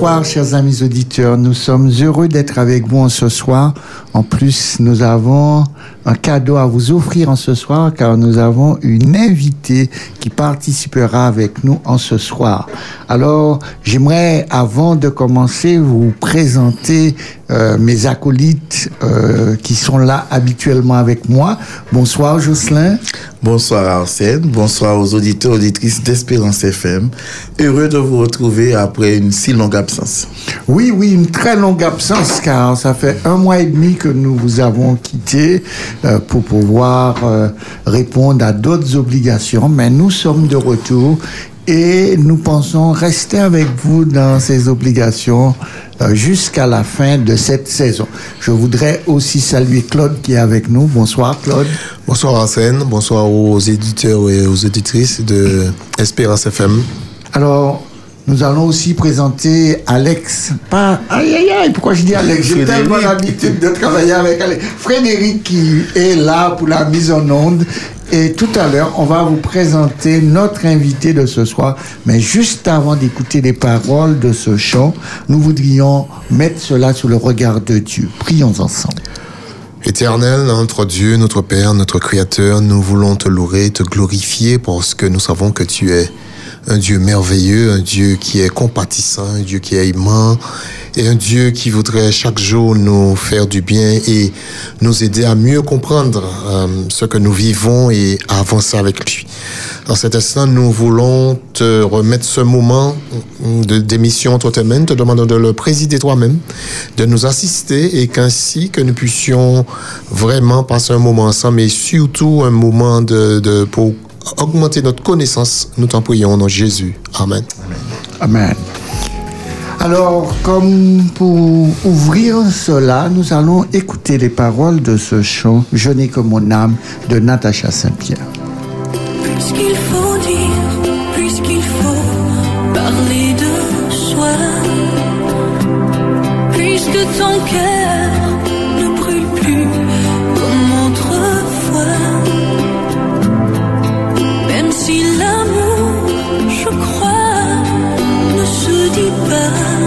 Bonsoir, chers amis auditeurs. Nous sommes heureux d'être avec vous en ce soir. En plus, nous avons un cadeau à vous offrir en ce soir car nous avons une invitée qui participera avec nous en ce soir. Alors, j'aimerais, avant de commencer, vous présenter euh, mes acolytes euh, qui sont là habituellement avec moi. Bonsoir Jocelyn. Bonsoir Arsène, bonsoir aux auditeurs auditrices d'Espérance FM. Heureux de vous retrouver après une si longue absence. Oui, oui, une très longue absence car ça fait un mois et demi que nous vous avons quitté euh, pour pouvoir répondre à d'autres obligations, mais nous sommes de retour et nous pensons rester avec vous dans ces obligations euh, jusqu'à la fin de cette saison. Je voudrais aussi saluer Claude qui est avec nous. Bonsoir Claude. Bonsoir Arsène, bonsoir aux éditeurs et aux auditrices de Espérance FM. Alors, nous allons aussi présenter Alex. Pas. Aïe, aïe, aïe, pourquoi je dis Alex? J'ai tellement l'habitude de travailler avec Alex. Frédéric qui est là pour la mise en onde. Et tout à l'heure, on va vous présenter notre invité de ce soir. Mais juste avant d'écouter les paroles de ce chant, nous voudrions mettre cela sous le regard de Dieu. Prions ensemble. Éternel, notre Dieu, notre Père, notre Créateur, nous voulons te louer, te glorifier parce que nous savons que tu es un Dieu merveilleux, un Dieu qui est compatissant, un Dieu qui est aimant, et un Dieu qui voudrait chaque jour nous faire du bien et nous aider à mieux comprendre euh, ce que nous vivons et à avancer avec lui. En cet instant, nous voulons te remettre ce moment de d'émission entre tes mains, te demandant de le présider toi-même, de nous assister et qu'ainsi que nous puissions vraiment passer un moment ensemble et surtout un moment de, de pour augmenter notre connaissance. Nous t'en prions au nom de Jésus. Amen. Amen. Alors, comme pour ouvrir cela, nous allons écouter les paroles de ce chant Je n'ai que mon âme de Natacha Saint-Pierre. Puisqu'il faut dire, puisqu'il faut parler de soi, puisque ton cœur se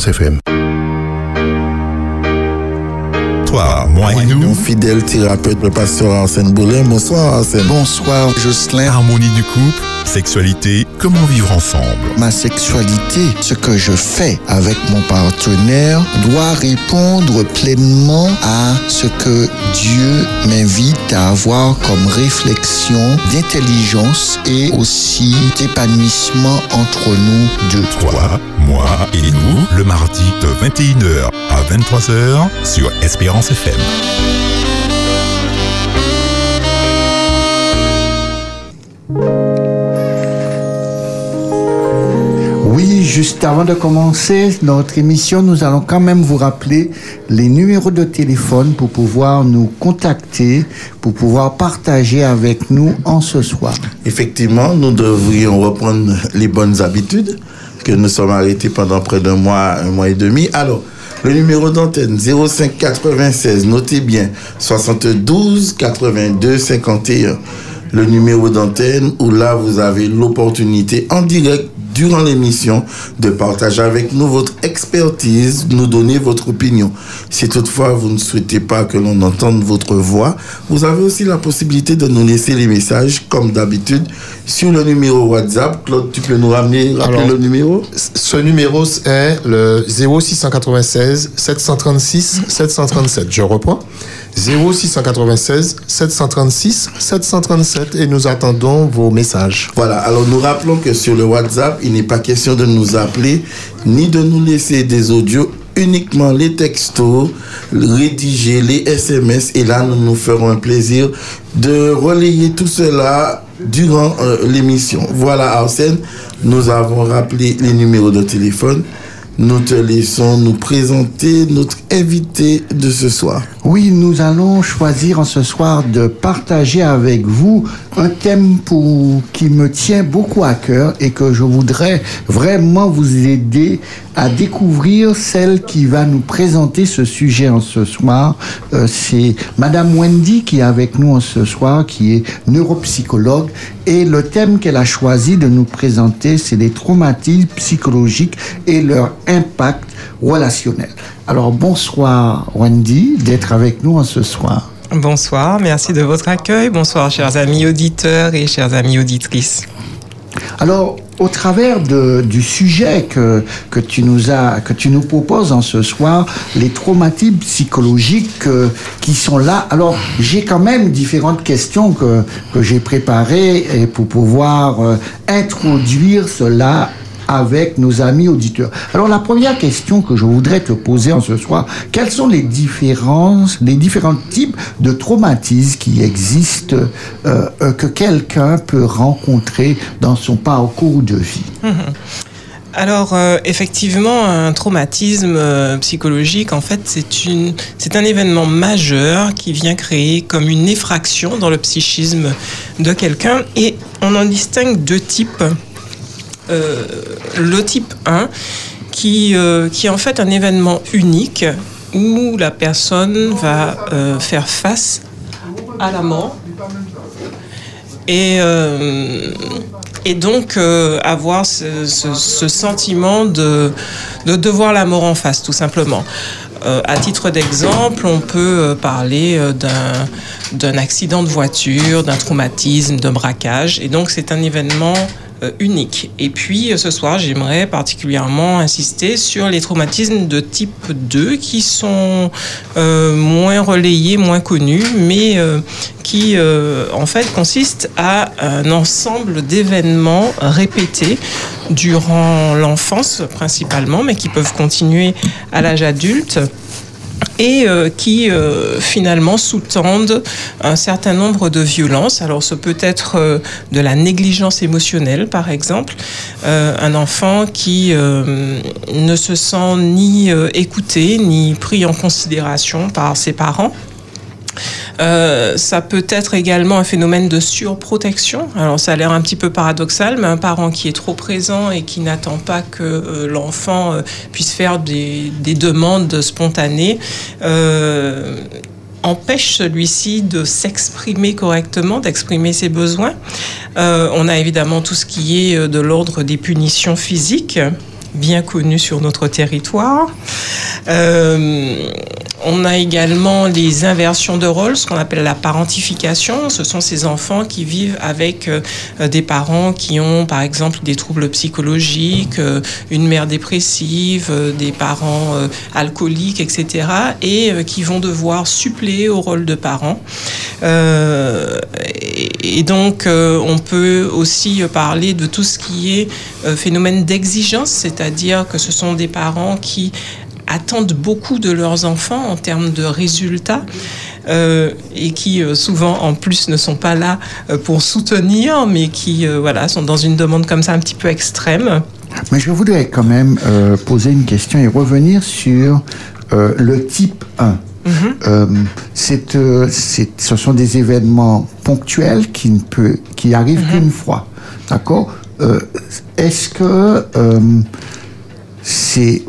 Espérance FM. Toi, moi et nous. Mon fidèle thérapeute, le pasteur Arsène Boulin. Bonsoir Arsène. Bonsoir Jocelyn. Harmonie du couple, sexualité, comment vivre ensemble? Ma sexualité, ce que je fais avec mon partenaire, doit répondre pleinement à ce que Dieu m'invite à avoir comme réflexion d'intelligence et aussi d'épanouissement entre nous deux. Toi, moi et nous, le mardi de 21h à 23h sur Espérance FM. Oui, juste avant de commencer notre émission, nous allons quand même vous rappeler les numéros de téléphone pour pouvoir nous contacter, pour pouvoir partager avec nous en ce soir. Effectivement, nous devrions reprendre les bonnes habitudes que nous sommes arrêtés pendant près d'un mois, un mois et demi. Alors, le numéro d'antenne 05 96, notez bien, 72 82 51. Le numéro d'antenne où là vous avez l'opportunité en direct durant l'émission de partager avec nous votre expertise, nous donner votre opinion. Si toutefois vous ne souhaitez pas que l'on entende votre voix, vous avez aussi la possibilité de nous laisser les messages comme d'habitude sur le numéro WhatsApp. Claude, tu peux nous ramener rappeler Alors, le numéro? Ce numéro est le 0696 736 737. Je reprends. 0696 736 737 et nous attendons vos messages. Voilà, alors nous rappelons que sur le WhatsApp, il n'est pas question de nous appeler ni de nous laisser des audios, uniquement les textos, rédiger les SMS et là nous nous ferons un plaisir de relayer tout cela durant euh, l'émission. Voilà Arsène, nous avons rappelé les numéros de téléphone. Nous te laissons nous présenter notre invité de ce soir. Oui, nous allons choisir en ce soir de partager avec vous un thème qui me tient beaucoup à cœur et que je voudrais vraiment vous aider à découvrir celle qui va nous présenter ce sujet en ce soir. Euh, C'est Madame Wendy qui est avec nous en ce soir, qui est neuropsychologue. Et le thème qu'elle a choisi de nous présenter, c'est les traumatismes psychologiques et leur impact relationnel. Alors bonsoir Wendy d'être avec nous en ce soir. Bonsoir, merci de votre accueil. Bonsoir, chers amis auditeurs et chères amies auditrices. Alors, au travers de, du sujet que, que, tu nous as, que tu nous proposes en ce soir, les traumatismes psychologiques euh, qui sont là. Alors, j'ai quand même différentes questions que, que j'ai préparées et pour pouvoir euh, introduire cela avec nos amis auditeurs. Alors la première question que je voudrais te poser en ce soir, quelles sont les différences, les différents types de traumatismes qui existent euh, euh, que quelqu'un peut rencontrer dans son parcours de vie? Alors euh, effectivement, un traumatisme psychologique, en fait, c'est un événement majeur qui vient créer comme une effraction dans le psychisme de quelqu'un, et on en distingue deux types. Euh, le type 1, qui, euh, qui est en fait un événement unique où la personne va euh, faire face à la mort et, donc avoir ce, sentiment de, de la mort en face, tout simplement. Euh, à titre d'exemple, on peut parler d'un accident de voiture, d'un traumatisme, d'un braquage, et donc c'est un événement unique. Et puis euh, ce soir, j'aimerais particulièrement insister sur les traumatismes de type 2 qui sont euh, moins relayés, moins connus, mais euh, qui euh, en fait consistent à un ensemble d'événements répétés durant l'enfance principalement, mais qui peuvent continuer à l'âge adulte et euh, qui euh, finalement sous-tendent un certain nombre de violences. Alors ce peut être euh, de la négligence émotionnelle par exemple, Euh, un enfant qui ne se sent ni écouté ni pris en considération par ses parents. Euh, ça peut être également un phénomène de surprotection. Alors ça a l'air un petit peu paradoxal, mais un parent qui est trop présent et qui n'attend pas que euh, l'enfant euh, puisse faire des, des demandes spontanées. empêche celui-ci de s'exprimer correctement, d'exprimer ses besoins. On a évidemment tout ce qui est de l'ordre des punitions physiques, bien connues sur notre territoire. Euh, On a également les inversions de rôle, ce qu'on appelle la parentification. Ce sont ces enfants qui vivent avec euh, des parents qui ont, par exemple, des troubles psychologiques, euh, une mère dépressive, des parents alcooliques, etc. et qui vont devoir suppléer au rôle de parents. Et, donc, on peut aussi parler de tout ce qui est phénomène d'exigence, c'est-à-dire que ce sont des parents qui attendent beaucoup de leurs enfants en termes de résultats euh, et qui euh, souvent en plus ne sont pas là euh, pour soutenir mais qui voilà sont dans une demande comme ça un petit peu extrême. Mais je voudrais quand même poser une question et revenir sur le type 1. Euh, c'est, c'est- ce sont des événements ponctuels qui ne peut, qui arrivent qu'une fois. D'accord? Est-ce que euh, c'est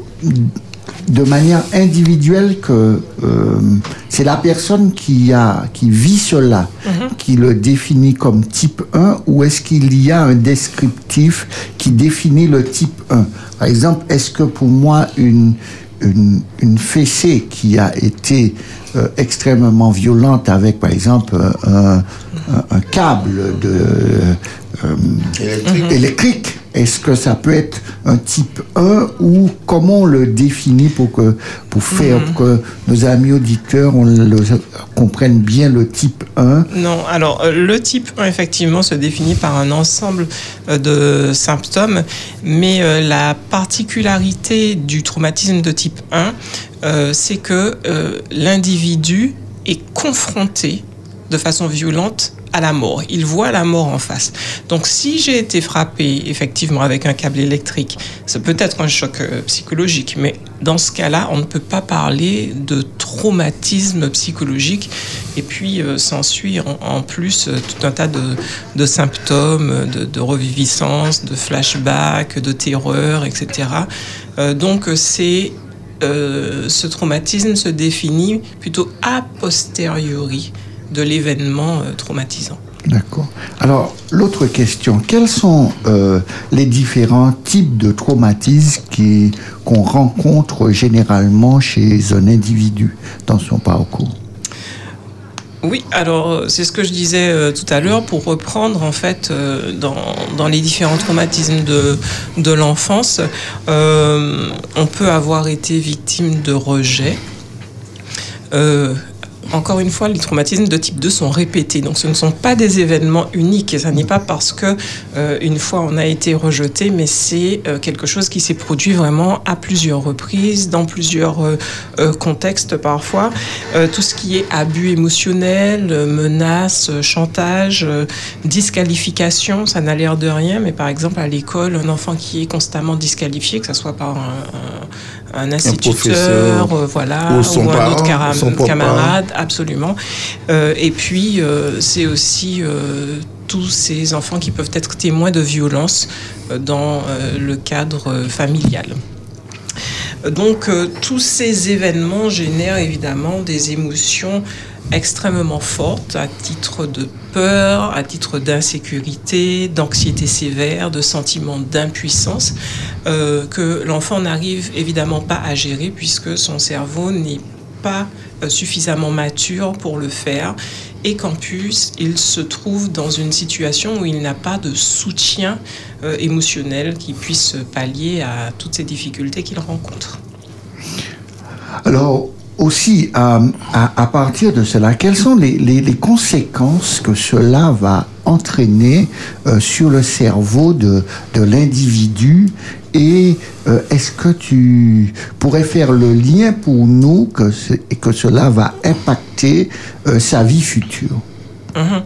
de manière individuelle que euh, c'est la personne qui a qui vit cela qui le définit comme type 1 ou est-ce qu'il y a un descriptif qui définit le type 1 Par exemple, est-ce que pour moi une une, une fessée qui a été euh, extrêmement violente avec par exemple euh, un, câble de euh, Électrique. électrique. Est-ce que ça peut être un type 1 ou comment on le définit pour que pour faire pour que nos amis auditeurs on le, comprennent bien le type 1 Non, alors euh, le type 1 effectivement se définit par un ensemble euh, de symptômes, mais euh, la particularité du traumatisme de type 1, euh, c'est que euh, l'individu est confronté de façon violente à la mort. Il voit la mort en face. Donc si j'ai été frappé effectivement avec un câble électrique, ça peut être un choc euh, psychologique, mais dans ce cas-là, on ne peut pas parler de traumatisme psychologique. Et puis euh, s'ensuit en, plus euh, tout un tas de, symptômes, de, reviviscence, de flashback, de terreur, etc. Donc c'est ce traumatisme se définit plutôt a posteriori de l'événement euh, traumatisant. D'accord. Alors, l'autre question, quels sont euh, les différents types de traumatismes qui- qu'on rencontre généralement chez un individu? Dans son parcours Oui, alors euh, c'est ce que je disais euh, tout à l'heure pour reprendre en fait euh, dans, dans les différents traumatismes de, de l'enfance. on peut avoir été victime de rejet. Encore une fois, les traumatismes de type 2 sont répétés, donc ce ne sont pas des événements uniques. Et ça n'est pas parce que euh, une fois on a été rejeté, mais c'est euh, quelque chose qui s'est produit vraiment à plusieurs reprises, dans plusieurs euh, euh, contextes parfois. Euh, tout ce qui est abus émotionnel, euh, menaces, chantage, disqualification, ça n'a l'air de rien, mais par exemple à l'école, un enfant qui est constamment disqualifié, que ce soit par un, un, un instituteur, euh, voilà, ou son un parent, autre cara- son propre camarade, absolument. Euh, et puis, euh, c'est aussi tous ces enfants qui peuvent être témoins de violences dans le cadre familial. Donc euh, tous ces événements génèrent évidemment des émotions extrêmement fortes à titre de peur, à titre d'insécurité, d'anxiété sévère, de sentiment d'impuissance euh, que l'enfant n'arrive évidemment pas à gérer puisque son cerveau n'est pas euh, suffisamment mature pour le faire et qu'en plus il se trouve dans une situation où il n'a pas de soutien euh, émotionnel qui puisse pallier à toutes ces difficultés qu'il rencontre. Alors, aussi, à, partir de cela, quelles sont les, conséquences que cela va entraîner euh, sur le cerveau de, l'individu? Et euh, est-ce que tu pourrais faire le lien pour nous que, que cela va impacter euh, sa vie future? Mhm.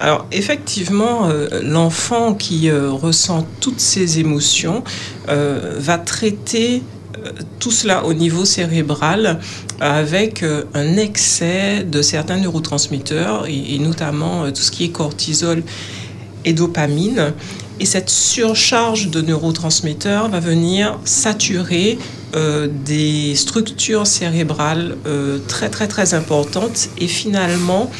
Alors effectivement, l'enfant qui ressent toutes ces émotions va traiter tout cela au niveau cérébral avec euh, un excès de certains neurotransmetteurs et, notamment euh, tout ce qui est cortisol et dopamine. Et cette surcharge de neurotransmetteurs va venir saturer euh, des structures cérébrales euh, très très très importantes et finalement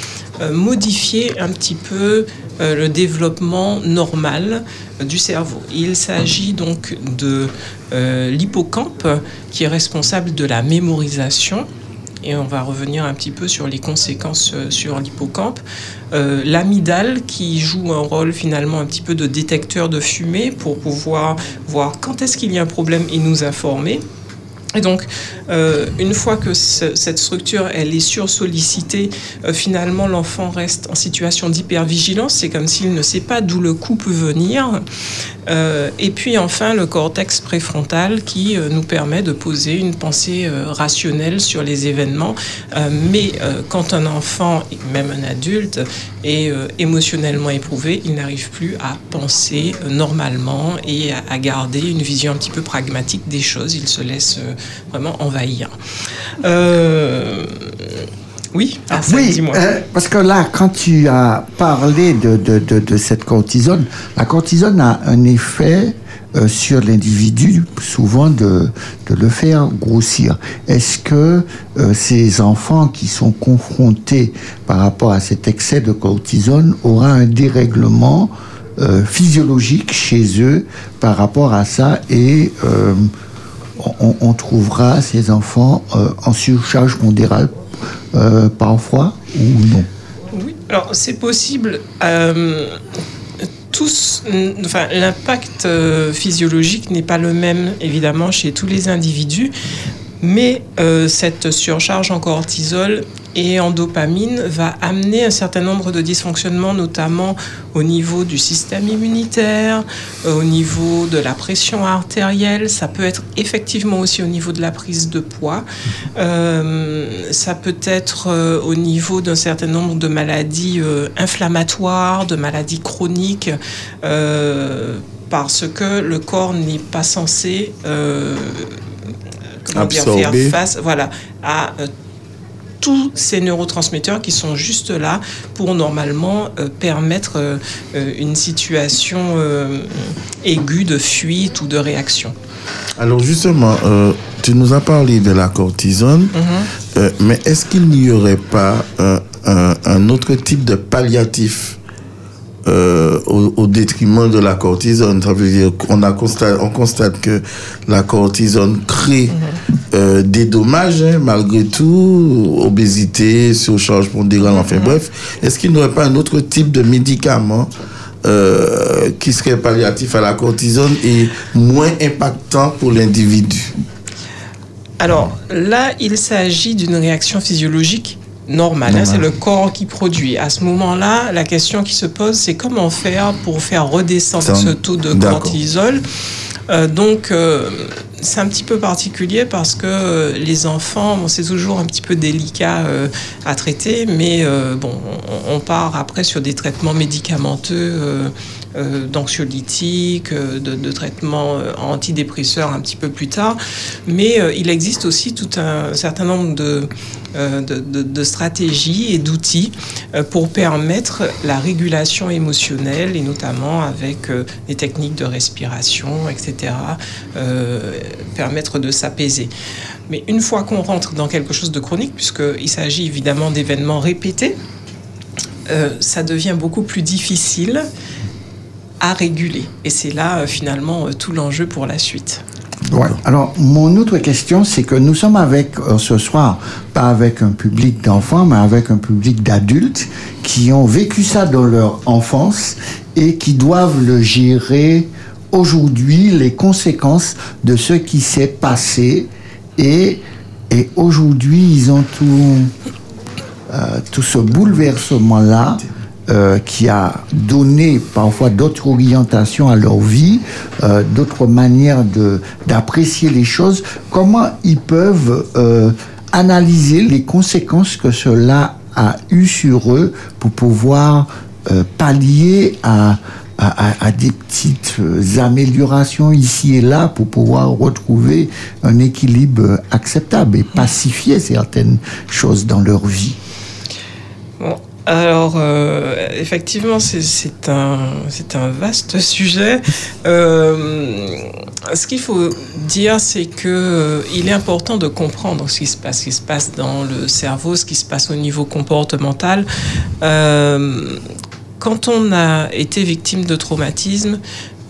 euh, modifier un petit peu le développement normal du cerveau. Il s'agit donc de l'hippocampe qui est responsable de la mémorisation et on va revenir un petit peu sur les conséquences euh, sur l'hippocampe. Euh, L'amygdale qui joue un rôle finalement un petit peu de détecteur de fumée pour pouvoir voir quand est-ce qu'il y a un problème et nous informer. Et donc, euh, une fois que ce- cette structure elle est sursollicitée, euh, finalement l'enfant reste en situation d'hypervigilance. C'est comme s'il ne sait pas d'où le coup peut venir. Euh, et puis enfin le cortex préfrontal qui euh, nous permet de poser une pensée euh, rationnelle sur les événements. Mais quand un enfant, et même un adulte, est émotionnellement éprouvé, il n'arrive plus à penser normalement et à, à garder une vision un petit peu pragmatique des choses. Il se laisse vraiment envahir. Oui, ah, ça, oui, dis-moi. euh, parce que là, quand tu as parlé de, de, de, de cette cortisone, la cortisone a un effet euh, sur l'individu, souvent de, de le faire grossir. Est-ce que euh, ces enfants qui sont confrontés par rapport à cet excès de cortisone aura un dérèglement physiologique chez eux par rapport à ça et on, trouvera ces enfants euh, en surcharge pondérale euh, parfois ou non? Oui, alors c'est possible. Euh, l'impact physiologique n'est pas le même évidemment chez tous les individus, mais euh, cette surcharge en cortisol et en dopamine va amener un certain nombre de dysfonctionnements, notamment au niveau du système immunitaire, euh, au niveau de la pression artérielle. Ça peut être effectivement aussi au niveau de la prise de poids. Euh, ça peut être au niveau d'un certain nombre de maladies inflammatoires, de maladies chroniques, parce que le corps n'est pas censé comment dire, faire face voilà, à euh, tous ces neurotransmetteurs qui sont juste là pour normalement euh, permettre euh, une situation euh, aiguë de fuite ou de réaction. Alors justement, tu nous as parlé de la cortisone, euh, mais est-ce qu'il n'y aurait pas un autre type de palliatif euh, au, au détriment de la cortisone. Ça veut dire qu'on a constate, on constate que la cortisone crée euh, des dommages, hein, malgré tout, obésité, surcharge pondérale, enfin bref. Est-ce qu'il n'y aurait pas un autre type de médicament euh, qui serait palliatif à la cortisone et moins impactant pour l'individu? Alors là, il s'agit d'une réaction physiologique normale. hein, c'est le corps qui produit. À ce moment-là, la question qui se pose, c'est comment faire pour faire redescendre Ça, ce taux de cortisol. Euh, donc, euh, c'est un petit peu particulier parce que euh, les enfants, bon, c'est toujours un petit peu délicat à traiter, mais bon, on, on part après sur des traitements médicamenteux. Euh, d'anxiolytiques, euh, de, de traitements euh, antidépresseurs un petit peu plus tard. Mais euh, il existe aussi tout un certain nombre de, stratégies et d'outils pour permettre la régulation émotionnelle et notamment avec des techniques de respiration, etc., permettre de s'apaiser. Mais une fois qu'on rentre dans quelque chose de chronique, puisqu'il s'agit évidemment d'événements répétés, ça devient beaucoup plus difficile à réguler. Et c'est là, euh, finalement, euh, tout l'enjeu pour la suite. Ouais. Alors, mon autre question, c'est que nous sommes avec, euh, ce soir, pas avec un public d'enfants, mais avec un public d'adultes qui ont vécu ça dans leur enfance et qui doivent le gérer aujourd'hui, les conséquences de ce qui s'est passé. Et, et aujourd'hui, ils ont tout, tout ce bouleversement-là euh, qui a donné parfois d'autres orientations à leur vie, euh, d'autres manières d'apprécier les choses. Comment ils peuvent euh, analyser les conséquences que cela a eu sur eux pour pouvoir pallier à à, des petites améliorations ici et là pour pouvoir retrouver un équilibre acceptable et pacifier certaines choses dans leur vie? Alors, euh, effectivement, c'est- un, un vaste sujet. Euh, ce qu'il faut dire, c'est que euh, il est important de comprendre ce qui se passe, ce passe dans le cerveau, ce qui se passe au niveau comportemental. Quand on a été victime de traumatisme,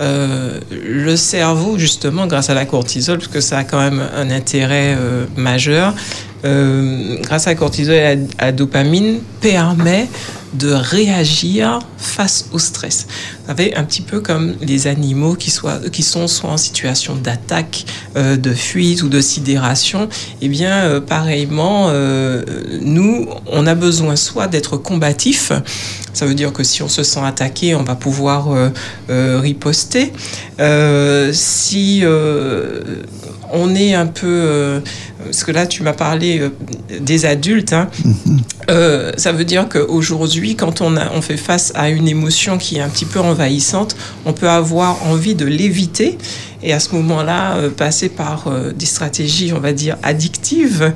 le cerveau, justement, grâce à la cortisol, parce que ça a quand même un intérêt majeur, euh, grâce à cortisol et à, à dopamine, permet de réagir face au stress. Savez, un petit peu comme les animaux qui, soient, qui sont soit en situation d'attaque, euh, de fuite ou de sidération, eh bien, euh, pareillement, euh, nous, on a besoin soit d'être combatif, ça veut dire que si on se sent attaqué, on va pouvoir riposter. Si on est un peu... parce que là, tu m'as parlé euh, des adultes. hein. Euh, ça veut dire qu'aujourd'hui, quand on, a, on fait face à une émotion qui est un petit peu on peut avoir envie de l'éviter et à ce moment-là, euh, passer par euh, des stratégies, on va dire, addictives.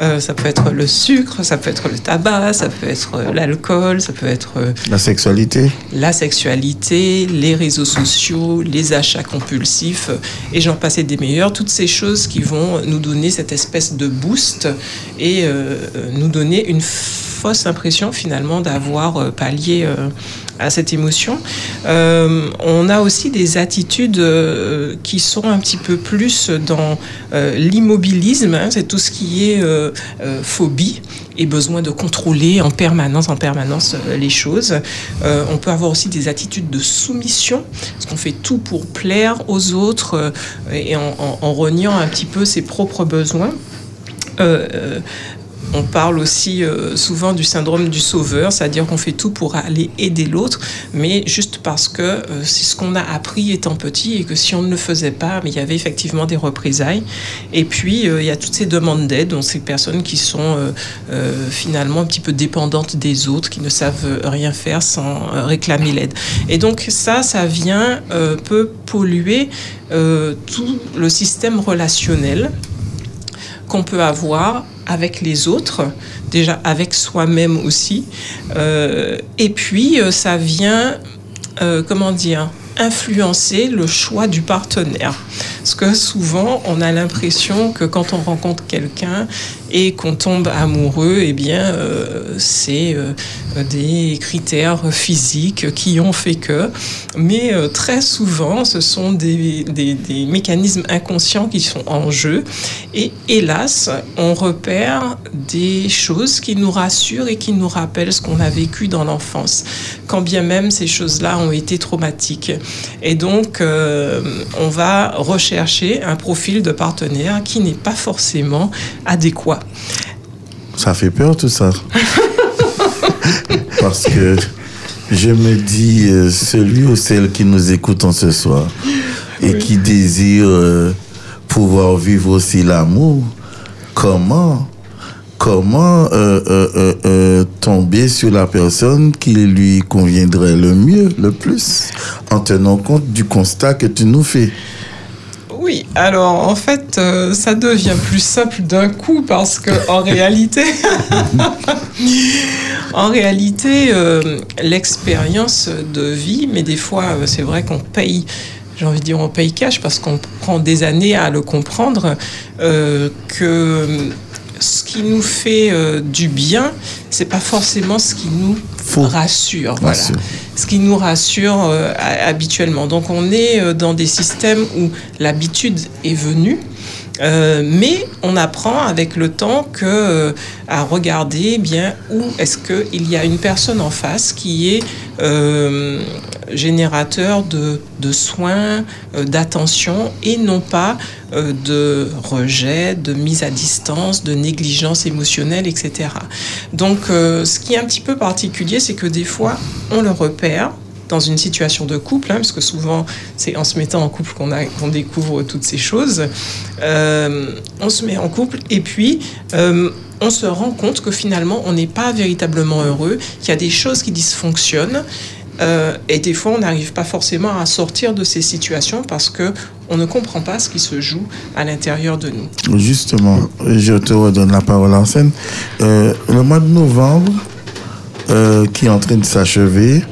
Euh, ça peut être le sucre, ça peut être le tabac, ça peut être l'alcool, ça peut être La sexualité la sexualité, les réseaux sociaux, les achats compulsifs, et j'en passais des meilleurs, toutes ces choses qui vont nous donner cette espèce de boost et nous donner une fausse impression finalement d'avoir pallié à cette émotion. Euh, on a aussi des attitudes euh, qui sont un petit peu plus dans euh, l'immobilisme, hein, c'est tout ce qui est euh, euh, phobie et besoin de contrôler en permanence, en permanence les choses. On peut avoir aussi des attitudes de soumission, parce qu'on fait tout pour plaire aux autres et en, en- en reniant un petit peu ses propres besoins. On parle aussi euh, souvent du syndrome du sauveur, c'est-à-dire qu'on fait tout pour aller aider l'autre, mais juste parce que euh, c'est ce qu'on a appris étant petit et que si on ne le faisait pas, mais il y avait effectivement des représailles. Et puis euh, il y a toutes ces demandes d'aide, donc ces personnes qui sont finalement un petit peu dépendantes des autres, qui ne savent rien faire sans réclamer l'aide. Et donc ça, ça vient peut polluer tout le système relationnel qu'on peut avoir avec les autres, déjà avec soi-même aussi. Euh, et puis, euh, ça vient, euh, comment dire, influencer le choix du partenaire. Parce que souvent, on a l'impression que quand on rencontre quelqu'un et qu'on tombe amoureux, eh bien, euh, c'est euh, des critères physiques qui ont fait que. Mais euh, très souvent, ce sont des, mécanismes inconscients qui sont en jeu. Et hélas, on repère des choses qui nous rassurent et qui nous rappellent ce qu'on a vécu dans l'enfance, quand bien même ces choses-là ont été traumatiques. Et donc, on va rechercher un profil de partenaire qui n'est pas forcément adéquat. Ça fait peur tout ça. Parce que je me dis, euh, celui ou celle qui nous écoute en ce soir et qui désire euh, pouvoir vivre aussi l'amour, comment Comment euh, tomber sur la personne qui lui conviendrait le mieux, le plus, en tenant compte du constat que tu nous fais Oui, alors en fait, euh, ça devient plus simple d'un coup parce que en réalité, en réalité, euh, l'expérience de vie, mais des fois, euh, c'est vrai qu'on paye. J'ai envie de dire on paye cash parce qu'on prend des années à le comprendre euh, que ce qui nous fait euh, du bien, c'est pas forcément ce qui nous rassure. Voilà Rassure. ce qui nous rassure euh, ha- habituellement. Donc on est euh, dans des systèmes où l'habitude est venue. Euh, mais on apprend avec le temps que euh, à regarder bien où est-ce que il y a une personne en face qui est euh, générateur de, soins, d'attention et non pas de rejet, de mise à distance, de négligence émotionnelle, etc. Donc ce qui est un petit peu particulier, c'est que des fois on le repère dans une situation de couple, hein, parce que souvent c'est en se mettant en couple qu'on découvre toutes ces choses. Euh, on se met en couple et puis euh, on se rend compte que finalement on n'est pas véritablement heureux, qu'il y a des choses qui dysfonctionnent. euh, et des fois, on n'arrive pas forcément à sortir de ces situations parce que on ne comprend pas ce qui se joue à l'intérieur de nous. Justement, je te redonne la parole en scène. Le mois de novembre, qui est en train de s'achever,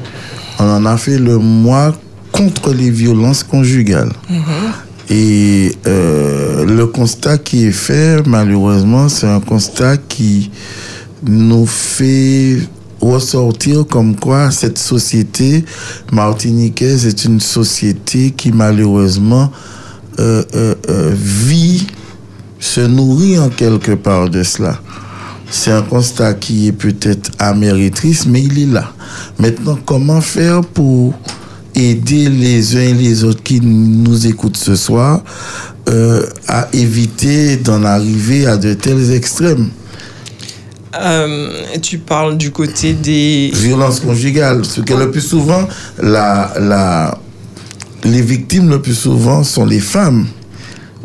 on en a fait le mois contre les violences conjugales. Et euh, le constat qui est fait, malheureusement, c'est un constat qui nous fait ressortir comme quoi cette société martiniquaise est une société qui malheureusement euh, euh, vit se nourrit en quelque part de cela. C'est un constat qui est peut-être triste, mais il est là. Maintenant, comment faire pour aider les uns et les autres qui nous écoutent ce soir euh, à éviter d'en arriver à de tels extrêmes? Euh, tu parles du côté des... Violence conjugale, parce que le plus souvent, la, la, les victimes le plus souvent sont les femmes.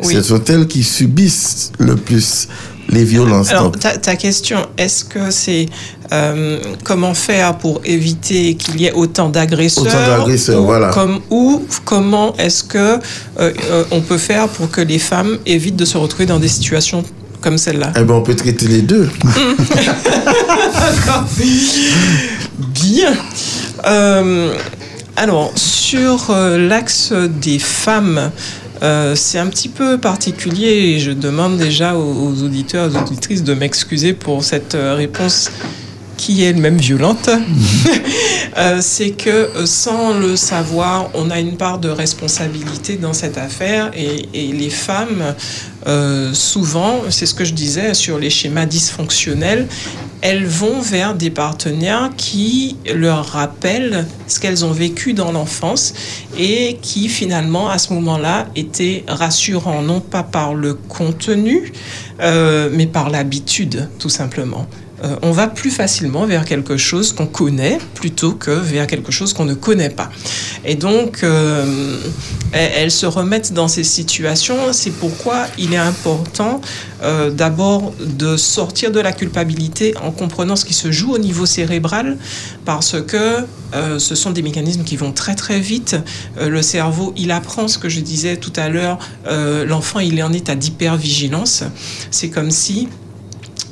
Oui. Ce sont elles qui subissent le plus les violences. Alors, ta, ta question, est-ce que c'est euh, comment faire pour éviter qu'il y ait autant d'agresseurs Autant d'agresseurs, voilà. Comme, ou comment est-ce que euh, euh, on peut faire pour que les femmes évitent de se retrouver dans des situations comme celle-là? Eh ben, on peut traiter les deux. Bien. Euh, alors, sur l'axe des femmes, euh, c'est un petit peu particulier et je demande déjà aux, aux auditeurs aux auditrices de m'excuser pour cette euh, réponse qui est elle-même violente. Euh, c'est que euh, sans le savoir, on a une part de responsabilité dans cette affaire et, les femmes, euh, souvent, c'est ce que je disais sur les schémas dysfonctionnels, elles vont vers des partenaires qui leur rappellent ce qu'elles ont vécu dans l'enfance et qui finalement à ce moment-là étaient rassurants, non pas par le contenu, mais par l'habitude tout simplement. Euh, on va plus facilement vers quelque chose qu'on connaît plutôt que vers quelque chose qu'on ne connaît pas. Et donc, euh, elles, se remettent dans ces situations. C'est pourquoi il est important euh, d'abord de sortir de la culpabilité en comprenant ce qui se joue au niveau cérébral, parce que ce sont des mécanismes qui vont très très vite. Le cerveau, il apprend ce que je disais tout à l'heure. L'enfant, il est en état d'hypervigilance. C'est comme si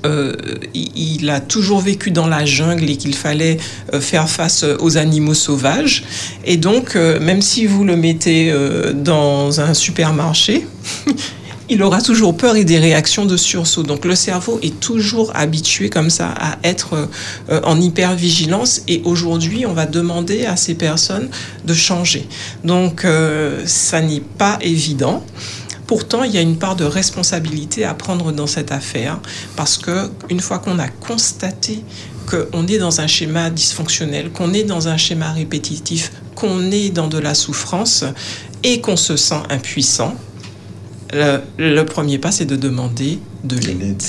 euh, il, a toujours vécu dans la jungle et qu'il fallait euh, faire face aux animaux sauvages. Et donc, euh, même si vous le mettez euh, dans un supermarché, il aura toujours peur et des réactions de sursaut. Donc le cerveau est toujours habitué comme ça à être euh, en hypervigilance et aujourd'hui on va demander à ces personnes de changer. Donc euh, ça n'est pas évident. Pourtant, il y a une part de responsabilité à prendre dans cette affaire parce que une fois qu'on a constaté qu'on est dans un schéma dysfonctionnel, qu'on est dans un schéma répétitif, qu'on est dans de la souffrance et qu'on se sent impuissant, le, le premier pas, c'est de demander de l'aide.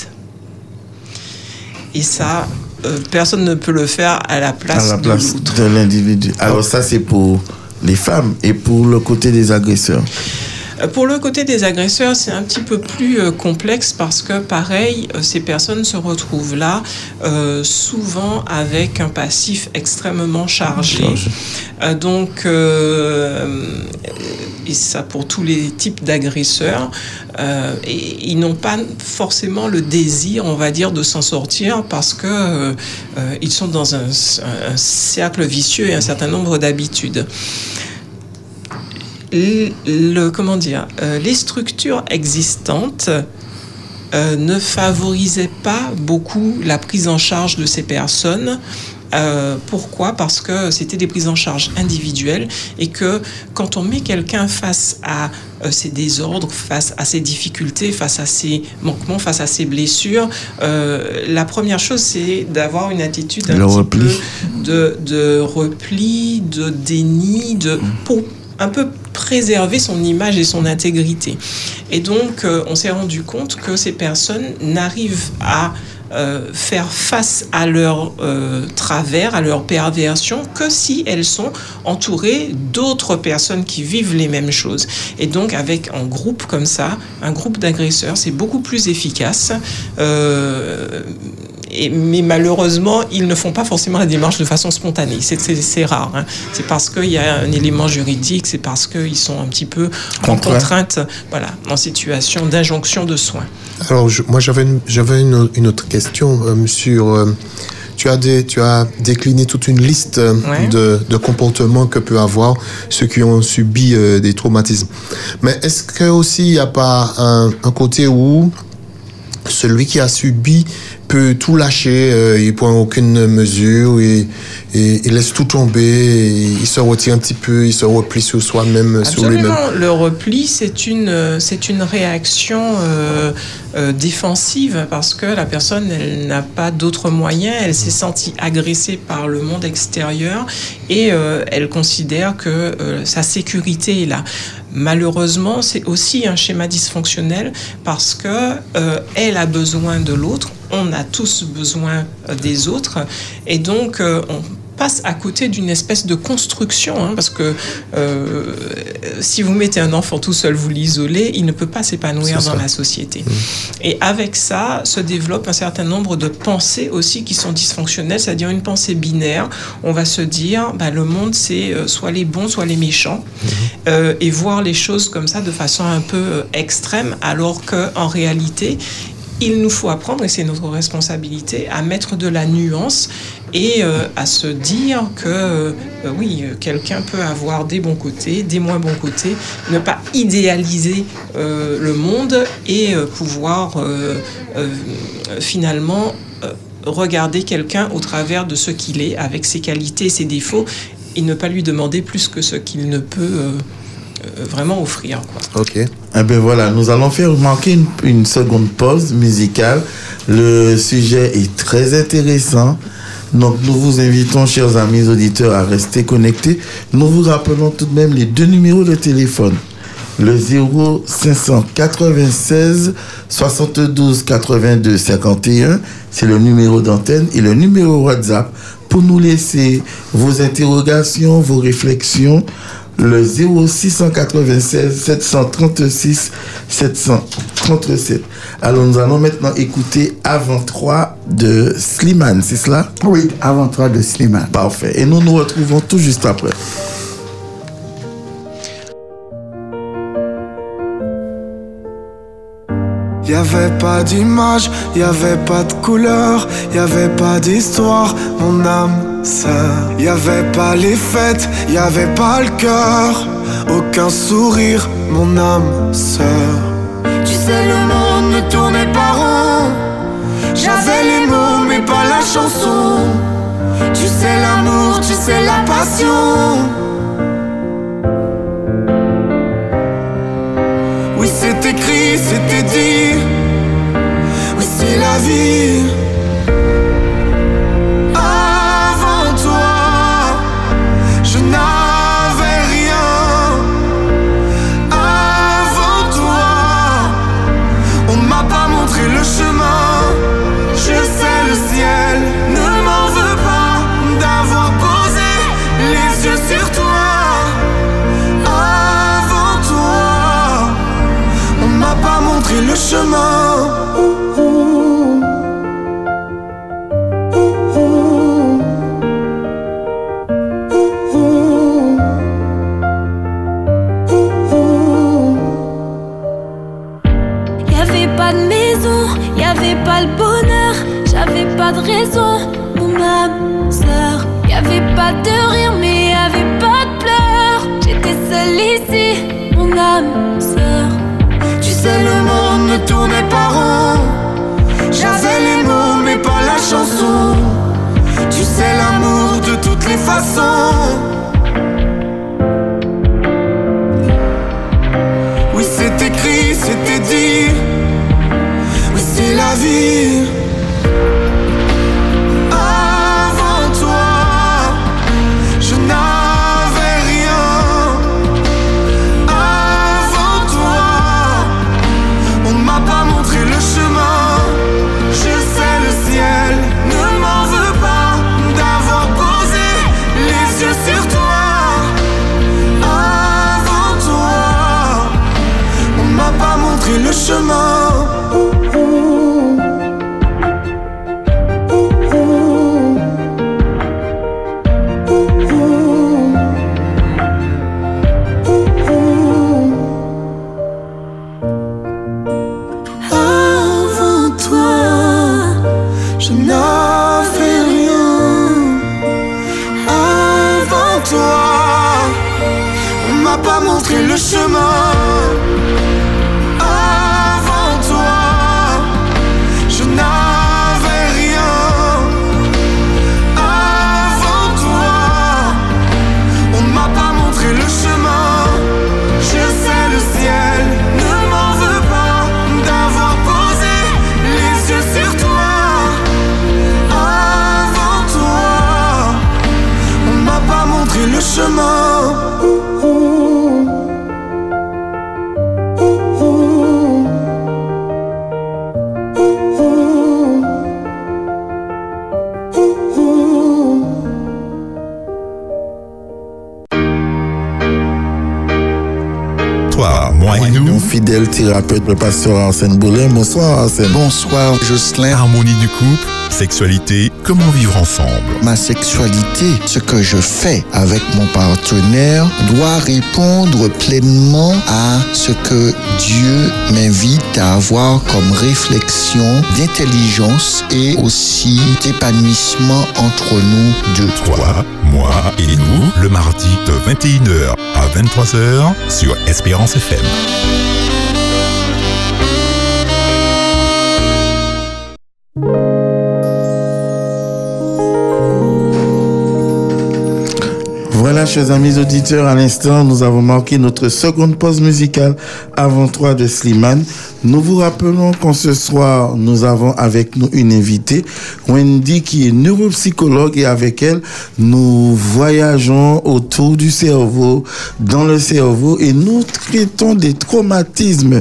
Et ça, euh, personne ne peut le faire à la place, à la de place l'autre. de l'individu. Alors ça, c'est pour les femmes et pour le côté des agresseurs. Pour le côté des agresseurs, c'est un petit peu plus euh, complexe parce que, pareil, euh, ces personnes se retrouvent là euh, souvent avec un passif extrêmement chargé. Euh, donc, euh, et ça pour tous les types d'agresseurs, et ils n'ont pas forcément le désir, on va dire, de s'en sortir parce que ils sont dans un, un cercle vicieux et un certain nombre d'habitudes le, comment dire, euh, les structures existantes euh, ne favorisaient pas beaucoup la prise en charge de ces personnes. Euh, pourquoi? Parce que c'était des prises en charge individuelles et que quand on met quelqu'un face à ses désordres, face à ses difficultés, face à ses manquements, face à ses blessures, la première chose c'est d'avoir une attitude un Le petit repli. peu de, de repli, de déni, de pour un peu préserver son image et son intégrité. Et donc, euh, on s'est rendu compte que ces personnes n'arrivent à euh, faire face à leur euh, travers, à leur perversion, que si elles sont entourées d'autres personnes qui vivent les mêmes choses. Et donc, avec un groupe comme ça, un groupe d'agresseurs, c'est beaucoup plus efficace. Et, mais malheureusement, ils ne font pas forcément la démarche de façon spontanée. C'est- rare. hein. C'est parce qu'il y a un élément juridique, c'est parce qu'ils sont un petit peu en contrainte, voilà, en situation d'injonction de soins. Alors, je- moi, j'avais une, une, une autre question euh, sur. euh, tu, as des, tu as décliné toute une liste euh, Ouais. de, de comportements que peuvent avoir ceux qui ont subi euh, des traumatismes. Mais est-ce que aussi il n'y a pas un, un côté où celui qui a subi peut tout lâcher, euh, il prend aucune mesure, et, et il laisse tout tomber, et il se retire un petit peu, il se replie sur soi-même, sur lui-même. Le repli, c'est une, c'est une réaction euh, euh, défensive parce que la personne, elle n'a pas d'autres moyens. Elle s'est sentie agressée par le monde extérieur et elle considère que sa sécurité est là. Malheureusement, c'est aussi un schéma dysfonctionnel parce que elle a besoin de l'autre. On a tous besoin euh, des autres. Et donc euh, on passe à côté d'une espèce de construction, hein, parce que euh, si vous mettez un enfant tout seul, vous l'isolez, il ne peut pas s'épanouir dans la société. Et avec ça, se développe un certain nombre de pensées aussi qui sont dysfonctionnelles, c'est-à-dire une pensée binaire. On va se dire, bah, le monde, c'est soit les bons, soit les méchants, Euh, et voir les choses comme ça de façon un peu extrême, alors qu'en réalité, il nous faut apprendre, et c'est notre responsabilité, à mettre de la nuance et euh, à se dire que euh, euh, oui, euh, quelqu'un peut avoir des bons côtés, des moins bons côtés, ne pas idéaliser le monde et pouvoir finalement regarder quelqu'un au travers de ce qu'il est, avec ses qualités ses défauts, et ne pas lui demander plus que ce qu'il ne peut vraiment offrir. Quoi. Ok. Eh bien voilà, nous allons faire marquer une, une seconde pause musicale. Le sujet est très intéressant. Donc nous vous invitons, chers amis auditeurs, à rester connectés. Nous vous rappelons tout de même les deux numéros de téléphone. Le 0596 72 82 51, c'est le numéro d'antenne, et le numéro WhatsApp pour nous laisser vos interrogations, vos réflexions. Le 0696 736 737. Alors nous allons maintenant écouter Avant 3 de Slimane, c'est cela? Oui, avant toi de Slimane. Parfait. Et nous nous retrouvons tout juste après. Y avait pas d'image, y avait pas de couleur, y avait pas d'histoire, mon âme sœur. Y avait pas les fêtes, y avait pas le cœur, aucun sourire, mon âme sœur. Tu sais, le monde ne tournait pas rond. J'avais les mots, mais pas la chanson. Tu sais, l'amour, tu sais, la passion. Oui, c'est écrit, c'était dit. Oui, c'est la vie. Chemin. Y avait pas de maison, y avait pas le bonheur, j'avais pas de raison, toutes Fidèle thérapeute, le pasteur Arsène Boulin. Bonsoir Arsène. Bonsoir Jocelyn. Harmonie du couple, sexualité, comment vivre ensemble. Ma sexualité, ce que je fais avec mon partenaire doit répondre pleinement à ce que Dieu m'invite à avoir comme réflexion d'intelligence et aussi d'épanouissement entre nous deux. Toi, moi et nous, le mardi de 21h à 23h sur Espérance FM. Chers amis auditeurs, à l'instant, nous avons marqué notre seconde pause musicale avant 3 de Slimane. Nous vous rappelons qu'en ce soir, nous avons avec nous une invitée, Wendy, qui est neuropsychologue et avec elle, nous voyageons autour du cerveau, dans le cerveau et nous traitons des traumatismes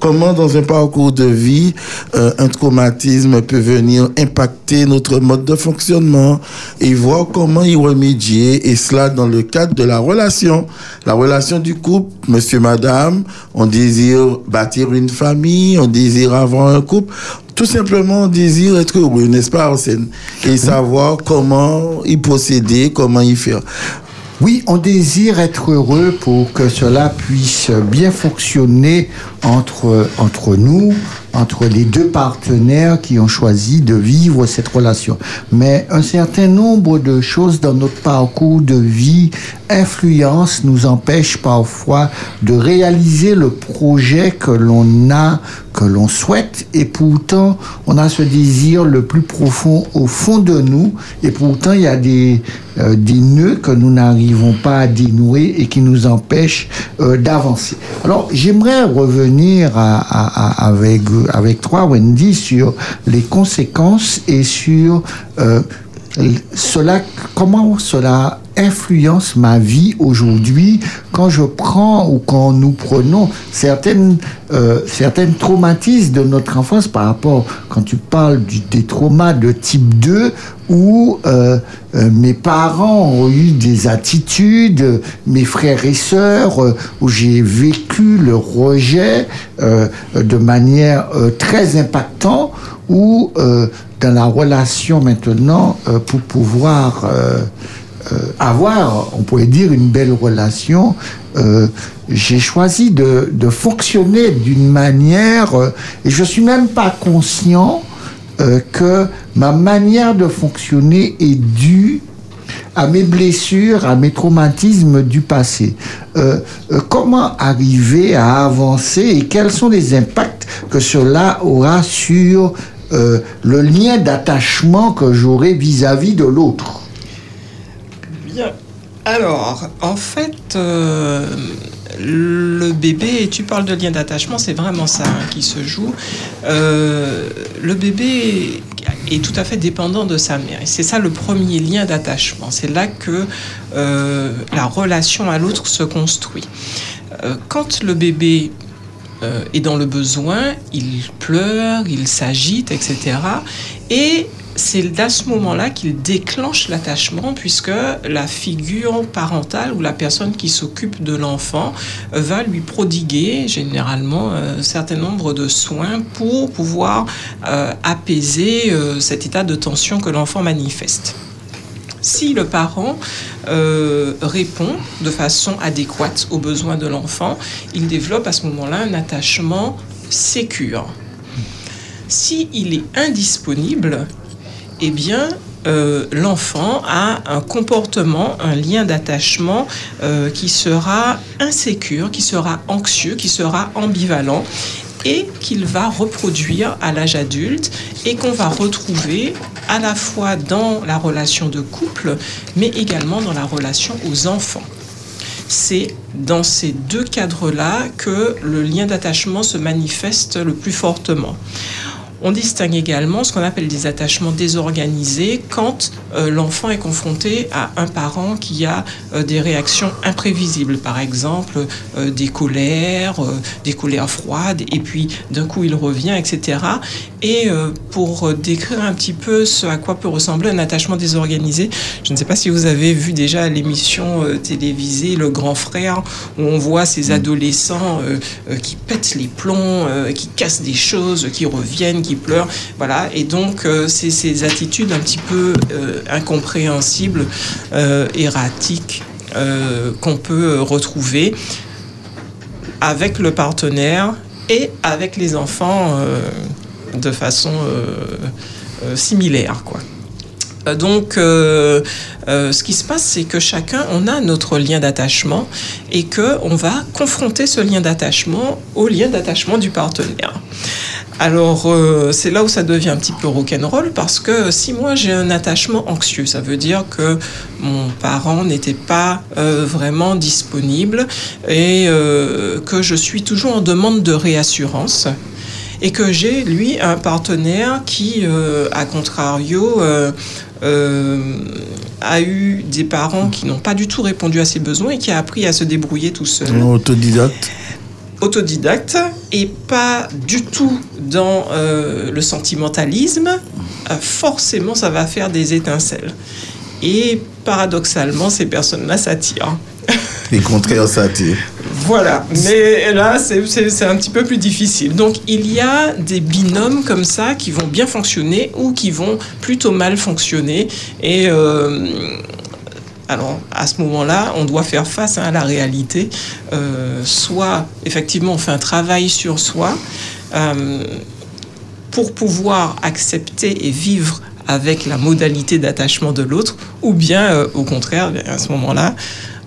comment dans un parcours de vie, euh, un traumatisme peut venir impacter notre mode de fonctionnement et voir comment y remédier, et cela dans le cadre de la relation. La relation du couple, monsieur, madame, on désire bâtir une famille, on désire avoir un couple. Tout simplement, on désire être heureux, n'est-ce pas, Arsène? Et savoir comment y procéder, comment y faire. Oui, on désire être heureux pour que cela puisse bien fonctionner entre, nous, entre les deux partenaires qui ont choisi de vivre cette relation. Mais un certain nombre de choses dans notre parcours de vie influencent, nous empêchent parfois de réaliser le projet que l'on a, que l'on souhaite, et pourtant on a ce désir le plus profond au fond de nous, et pourtant il y a des, euh, nœuds que nous n'arrivons pas à dénouer et qui nous empêchent euh, d'avancer. Alors j'aimerais revenir à, à- à- avec, avec toi, Wendy, sur les conséquences et sur euh, cela, comment cela influence ma vie aujourd'hui quand je prends ou quand nous prenons certaines, euh, certaines traumatismes de notre enfance par rapport, quand tu parles du- des traumas de type 2, où euh, euh, mes parents ont eu des attitudes, mes frères et sœurs, euh, où j'ai vécu le rejet de manière très impactante, ou dans la relation maintenant, pour pouvoir avoir, on pourrait dire, une belle relation, euh, j'ai choisi de, fonctionner d'une manière, euh, et je suis même pas conscient euh, que ma manière de fonctionner est due à mes blessures, à mes traumatismes du passé. Euh, euh, comment arriver à avancer et quels sont les impacts que cela aura sur euh, le lien d'attachement que j'aurai vis-à-vis de l'autre? Alors, en fait, euh, le bébé, tu parles de lien d'attachement, c'est vraiment ça hein, qui se joue. Euh, le bébé est tout à fait dépendant de sa mère. C'est ça le premier lien d'attachement. C'est là que euh, la relation à l'autre se construit. Quand le bébé est dans le besoin, il pleure, il s'agite, etc. Et c'est à ce moment-là qu'il déclenche l'attachement puisque la figure parentale ou la personne qui s'occupe de l'enfant euh, va lui prodiguer généralement euh, un certain nombre de soins pour pouvoir euh, apaiser cet état de tension que l'enfant manifeste. Si le parent répond de façon adéquate aux besoins de l'enfant, il développe à ce moment-là un attachement sécure. Si il est indisponible, eh bien, euh, l'enfant a un comportement, un lien d'attachement euh, qui sera insécure, qui sera anxieux, qui sera ambivalent et qu'il va reproduire à l'âge adulte et qu'on va retrouver à la fois dans la relation de couple, mais également dans la relation aux enfants. C'est dans ces deux cadres-là que le lien d'attachement se manifeste le plus fortement. On distingue également ce qu'on appelle des attachements désorganisés quand euh, l'enfant est confronté à un parent qui a euh, des réactions imprévisibles, par exemple euh, des colères, des colères froides, et puis d'un coup il revient, etc. Et euh, pour décrire un petit peu ce à quoi peut ressembler un attachement désorganisé, je ne sais pas si vous avez vu déjà l'émission euh, télévisée Le Grand Frère, où on voit ces adolescents euh, euh, qui pètent les plombs, euh, qui cassent des choses, qui reviennent, qui pleurent. Voilà. Et donc, euh, c'est ces attitudes un petit peu euh, incompréhensibles, euh, erratiques, euh, qu'on peut euh, retrouver avec le partenaire et avec les enfants euh, de façon euh, euh, similaire. Quoi. Euh, Donc, ce qui se passe, c'est que chacun, on a notre lien d'attachement et que on va confronter ce lien d'attachement au lien d'attachement du partenaire. Alors, c'est là où ça devient un petit peu rock'n'roll parce que si moi j'ai un attachement anxieux, ça veut dire que mon parent n'était pas vraiment disponible et que je suis toujours en demande de réassurance et que j'ai, lui, un partenaire qui, euh, à contrario, euh, euh, a eu des parents qui n'ont pas du tout répondu à ses besoins et qui a appris à se débrouiller tout seul Autodidacte. autodidacte et pas du tout dans euh, le sentimentalisme, euh, forcément ça va faire des étincelles. Et paradoxalement, ces personnes-là s'attirent. Les contraires s'attirent. Voilà, mais là, c'est- un petit peu plus difficile. Donc, il y a des binômes comme ça qui vont bien fonctionner ou qui vont plutôt mal fonctionner. Et euh, alors, à ce moment-là, on doit faire face à la réalité. Euh, soit, effectivement, on fait un travail sur soi euh, pour pouvoir accepter et vivre avec la modalité d'attachement de l'autre, ou bien, au contraire, à ce moment-là,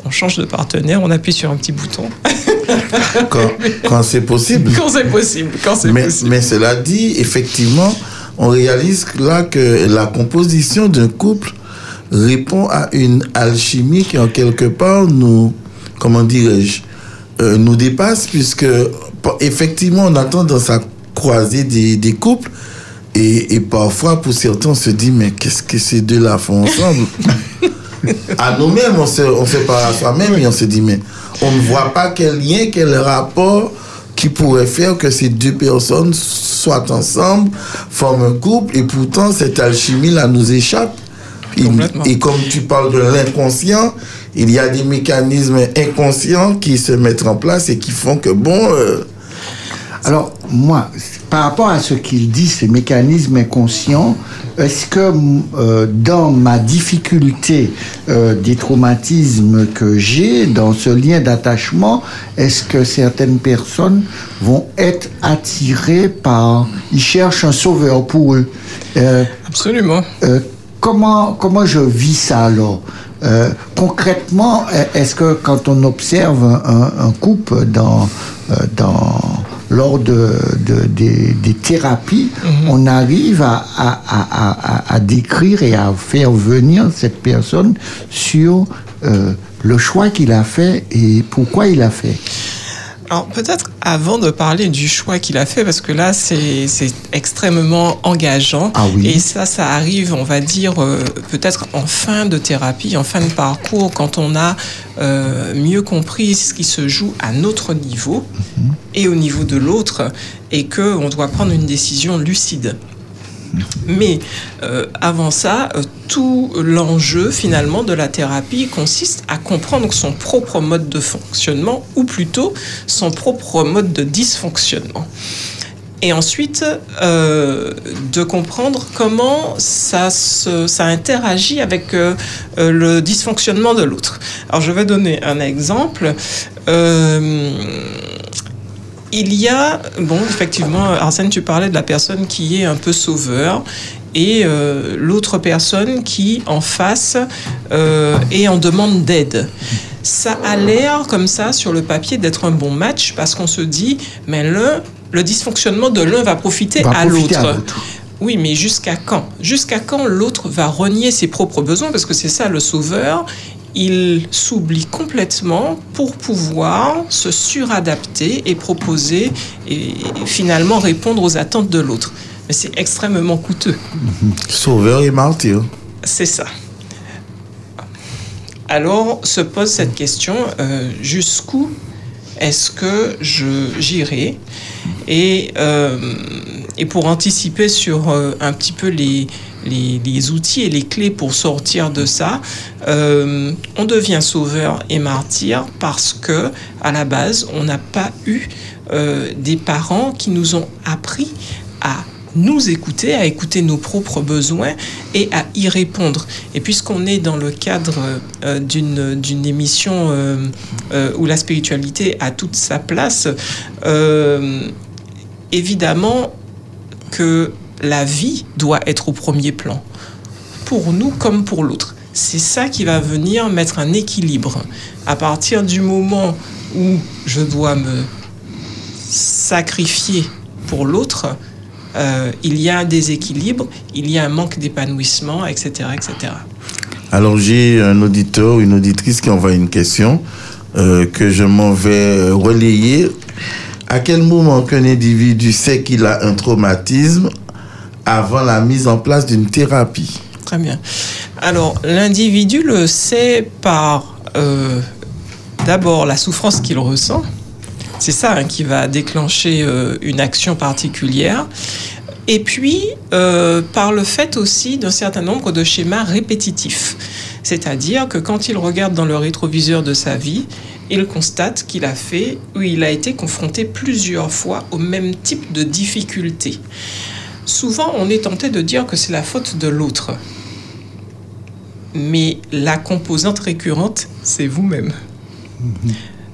on change de partenaire, on appuie sur un petit bouton. Quand, quand c'est possible. Quand c'est possible, quand c'est Mais, possible. mais cela dit, effectivement, on réalise que là que la composition d'un couple répond à une alchimie qui, en quelque part, nous, comment dirais-je, euh, nous dépasse, puisque effectivement, on a tendance à croiser des, des couples. Et, et parfois, pour certains, on se dit, mais qu'est-ce que ces deux-là font ensemble? À nous-mêmes, on se, on se parle à soi-même et on se dit, mais on ne voit pas quel lien, quel rapport qui pourrait faire que ces deux personnes soient ensemble, forment un couple, et pourtant, cette alchimie-là nous échappe. Complètement. et comme tu parles de l'inconscient, il y a des mécanismes inconscients qui se mettent en place et qui font que, bon, euh, Alors, moi, par rapport à ce qu'il dit, ces mécanismes inconscients, est-ce que euh, dans ma difficulté euh, des traumatismes que j'ai, dans ce lien d'attachement, est-ce que certaines personnes vont être attirées par... Ils cherchent un sauveur pour eux? Euh, Absolument. comment, comment je vis ça alors? Euh, Concrètement, est-ce que quand on observe un, un couple dans, dans, lors de, de- des, des thérapies, on arrive à, à, à, à- à décrire et à faire venir cette personne sur euh, le choix qu'il a fait et pourquoi il a fait. Alors peut-être avant de parler du choix qu'il a fait, parce que là c'est c'est extrêmement engageant. Ah oui. Et ça, ça arrive, on va dire, euh, peut-être en fin de thérapie, en fin de parcours, quand on a euh, mieux compris ce qui se joue à notre niveau et au niveau de l'autre, et que on doit prendre une décision lucide. Mais euh, avant ça, euh, tout l'enjeu finalement de la thérapie consiste à comprendre son propre mode de fonctionnement, ou plutôt son propre mode de dysfonctionnement. Et ensuite, euh, de comprendre comment ça, interagit avec le dysfonctionnement de l'autre. Alors, je vais donner un exemple. Il y a, bon, effectivement, Arsène, tu parlais de la personne qui est un peu sauveur et euh, l'autre personne qui, en face, euh, est en demande d'aide. Ça a l'air, comme ça, sur le papier, d'être un bon match parce qu'on se dit, mais l'un, le dysfonctionnement de l'un va profiter Va à l'autre. Oui, mais jusqu'à quand? Jusqu'à quand l'autre va renier ses propres besoins? Parce que c'est ça le sauveur. Il s'oublie complètement pour pouvoir se suradapter et proposer et finalement répondre aux attentes de l'autre. Mais c'est extrêmement coûteux. sauveur et martyr. C'est ça. Alors se pose cette question euh, jusqu'où est-ce que je j'irai? Et euh, et pour anticiper sur euh, un petit peu les, les, outils et les clés pour sortir de ça, euh, on devient sauveur et martyr parce que à la base, on n'a pas eu euh, des parents qui nous ont appris à nous écouter, à écouter nos propres besoins et à y répondre. Et puisqu'on est dans le cadre euh, d'une émission où la spiritualité a toute sa place, évidemment que la vie doit être au premier plan, pour nous comme pour l'autre. C'est ça qui va venir mettre un équilibre. À partir du moment où je dois me sacrifier pour l'autre, euh, il y a un déséquilibre, il y a un manque d'épanouissement, etc., etc. Alors j'ai un auditeur, une auditrice qui envoie une question euh, que je m'en vais relayer. À quel moment qu'un individu sait qu'il a un traumatisme avant la mise en place d'une thérapie Très bien. Alors, l'individu le sait par euh, d'abord la souffrance qu'il ressent. C'est ça hein, qui va déclencher euh, une action particulière. Et puis, euh, par le fait aussi d'un certain nombre de schémas répétitifs. C'est-à-dire que quand il regarde dans le rétroviseur de sa vie, il constate qu'il a fait ou il a été confronté plusieurs fois au même type de difficultés. Souvent, on est tenté de dire que c'est la faute de l'autre. Mais la composante récurrente, c'est vous-même.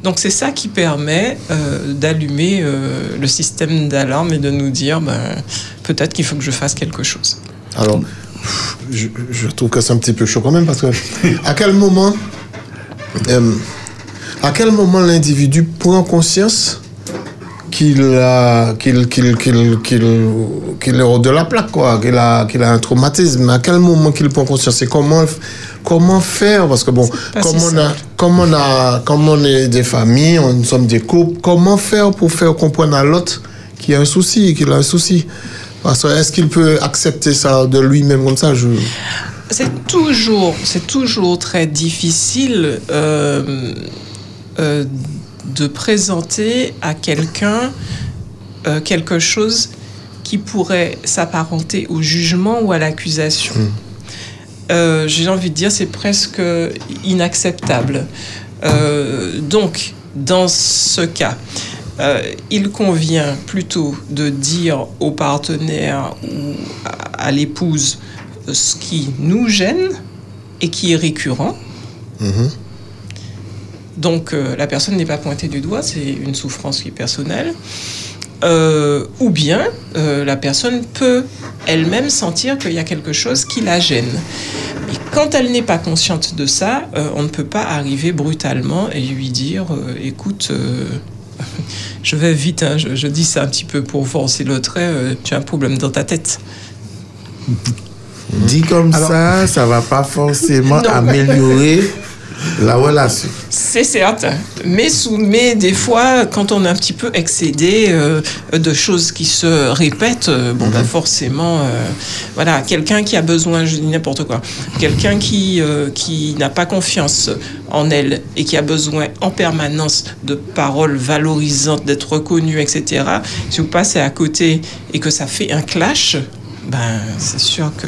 Donc c'est ça qui permet euh, d'allumer euh, le système d'alarme et de nous dire ben, peut-être qu'il faut que je fasse quelque chose. Alors, je, je trouve que c'est un petit peu chaud quand même parce que à quel moment, euh, à quel moment l'individu prend conscience qu'il a, qu'il, qu'il, qu'il, qu'il, qu'il est hors de la plaque, quoi, qu'il a, qu'il a un traumatisme. À quel moment qu'il prend conscience et comment, comment faire? Parce que bon, comme on a, comme on a, comme on est des familles, on, nous sommes des couples, comment faire pour faire comprendre à l'autre qu'il y a un souci, qu'il a un souci? Parce que est-ce qu'il peut accepter ça de lui-même comme ça? Je... C'est toujours, c'est toujours très difficile euh, euh, de présenter à quelqu'un euh, quelque chose qui pourrait s'apparenter au jugement ou à l'accusation. Euh, J'ai envie de dire, c'est presque inacceptable. Euh, donc, dans ce cas, euh, il convient plutôt de dire au partenaire ou à, à l'épouse ce qui nous gêne et qui est récurrent. Mhm. Donc euh, la personne n'est pas pointée du doigt, c'est une souffrance qui est personnelle. Euh, ou bien euh, la personne peut elle-même sentir qu'il y a quelque chose qui la gêne. Mais quand elle n'est pas consciente de ça, euh, on ne peut pas arriver brutalement et lui dire euh, écoute, euh, je vais vite, hein, je, je dis ça un petit peu pour forcer le trait, euh, tu as un problème dans ta tête. Dit comme ça, ça va pas forcément Non. améliorer la relation. C'est certain. Mais, sous, mais des fois, quand on est un petit peu excédé euh, de choses qui se répètent, euh, bon, ben forcément, euh, voilà, quelqu'un qui a besoin, je dis n'importe quoi, quelqu'un qui, qui n'a pas confiance en elle et qui a besoin en permanence de paroles valorisantes, d'être reconnu, etc. Si vous passez à côté et que ça fait un clash, ben, c'est sûr que.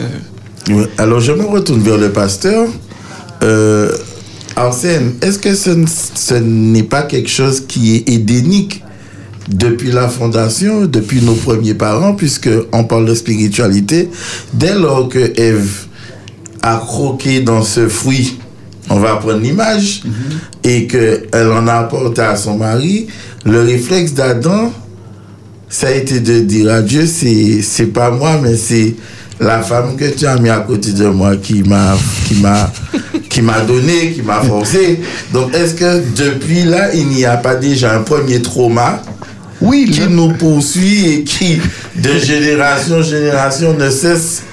Alors, je me retourne vers le pasteur. Euh, Arsène, est-ce que ce, n'est pas quelque chose qui est édénique depuis la fondation, depuis nos premiers parents, puisque on parle de spiritualité, dès lors que Ève a croqué dans ce fruit, on va prendre l'image, et qu'elle en a apporté à son mari, le réflexe d'Adam, ça a été de dire à Dieu, c'est pas moi, mais c'est la femme que tu as mis à côté de moi qui m'a, qui m'a, qui m'a donné, qui m'a forcé. Donc, est-ce que depuis là, il n'y a pas déjà un premier trauma Oui, qui le- nous poursuit et qui, de génération en génération, ne cesse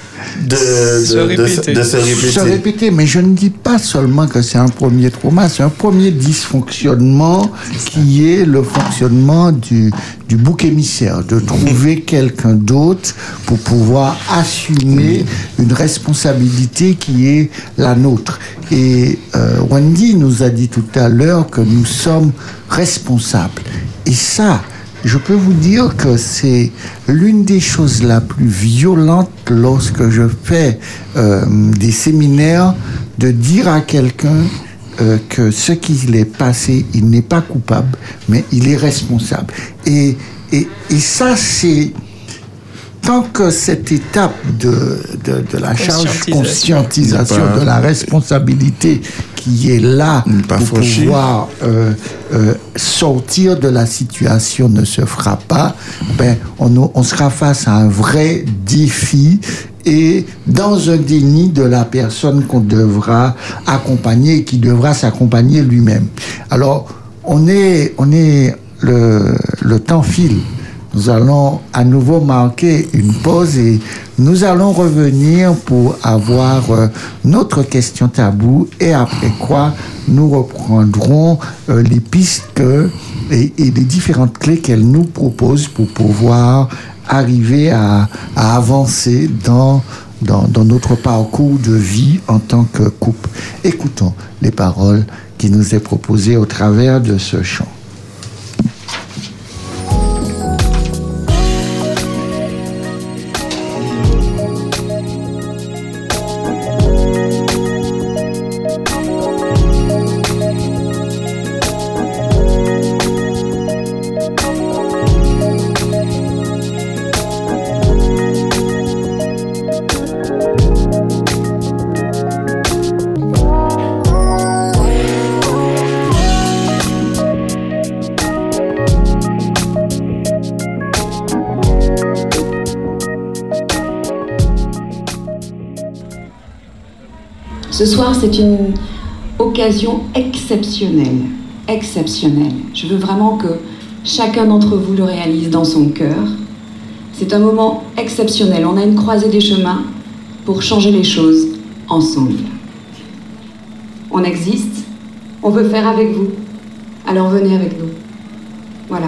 de, Se de, de, répéter. de se répéter. se répéter, mais je ne dis pas seulement que c'est un premier trauma, c'est un premier dysfonctionnement qui est le fonctionnement du, du bouc émissaire, de trouver quelqu'un d'autre pour pouvoir assumer une responsabilité qui est la nôtre. Et euh, Wendy nous a dit tout à l'heure que nous sommes responsables. Et ça, je peux vous dire que c'est l'une des choses la plus violentes lorsque je fais euh, des séminaires de dire à quelqu'un euh, que ce qu'il est passé, il n'est pas coupable, mais il est responsable. Et, et, et ça, c'est tant que cette étape de, de, de la charge Conscientisation. pas- de la responsabilité qui est là pas pour pouvoir euh, euh, sortir de la situation ne se fera pas, ben, on, on sera face à un vrai défi et dans un déni de la personne qu'on devra accompagner et qui devra s'accompagner lui-même. Alors, on est, on est le, le temps file. Nous allons à nouveau marquer une pause et nous allons revenir pour avoir euh, notre question tabou et après quoi nous reprendrons euh, les pistes et, les différentes clés qu'elle nous propose pour pouvoir arriver à, avancer dans, dans, dans notre parcours de vie en tant que couple. Écoutons les paroles qui nous est proposées au travers de ce chant. Exceptionnelle. Exceptionnelle. Je veux vraiment que chacun d'entre vous le réalise dans son cœur. C'est un moment exceptionnel. On a une croisée des chemins pour changer les choses ensemble. On existe. On veut faire avec vous. Alors venez avec nous. Voilà.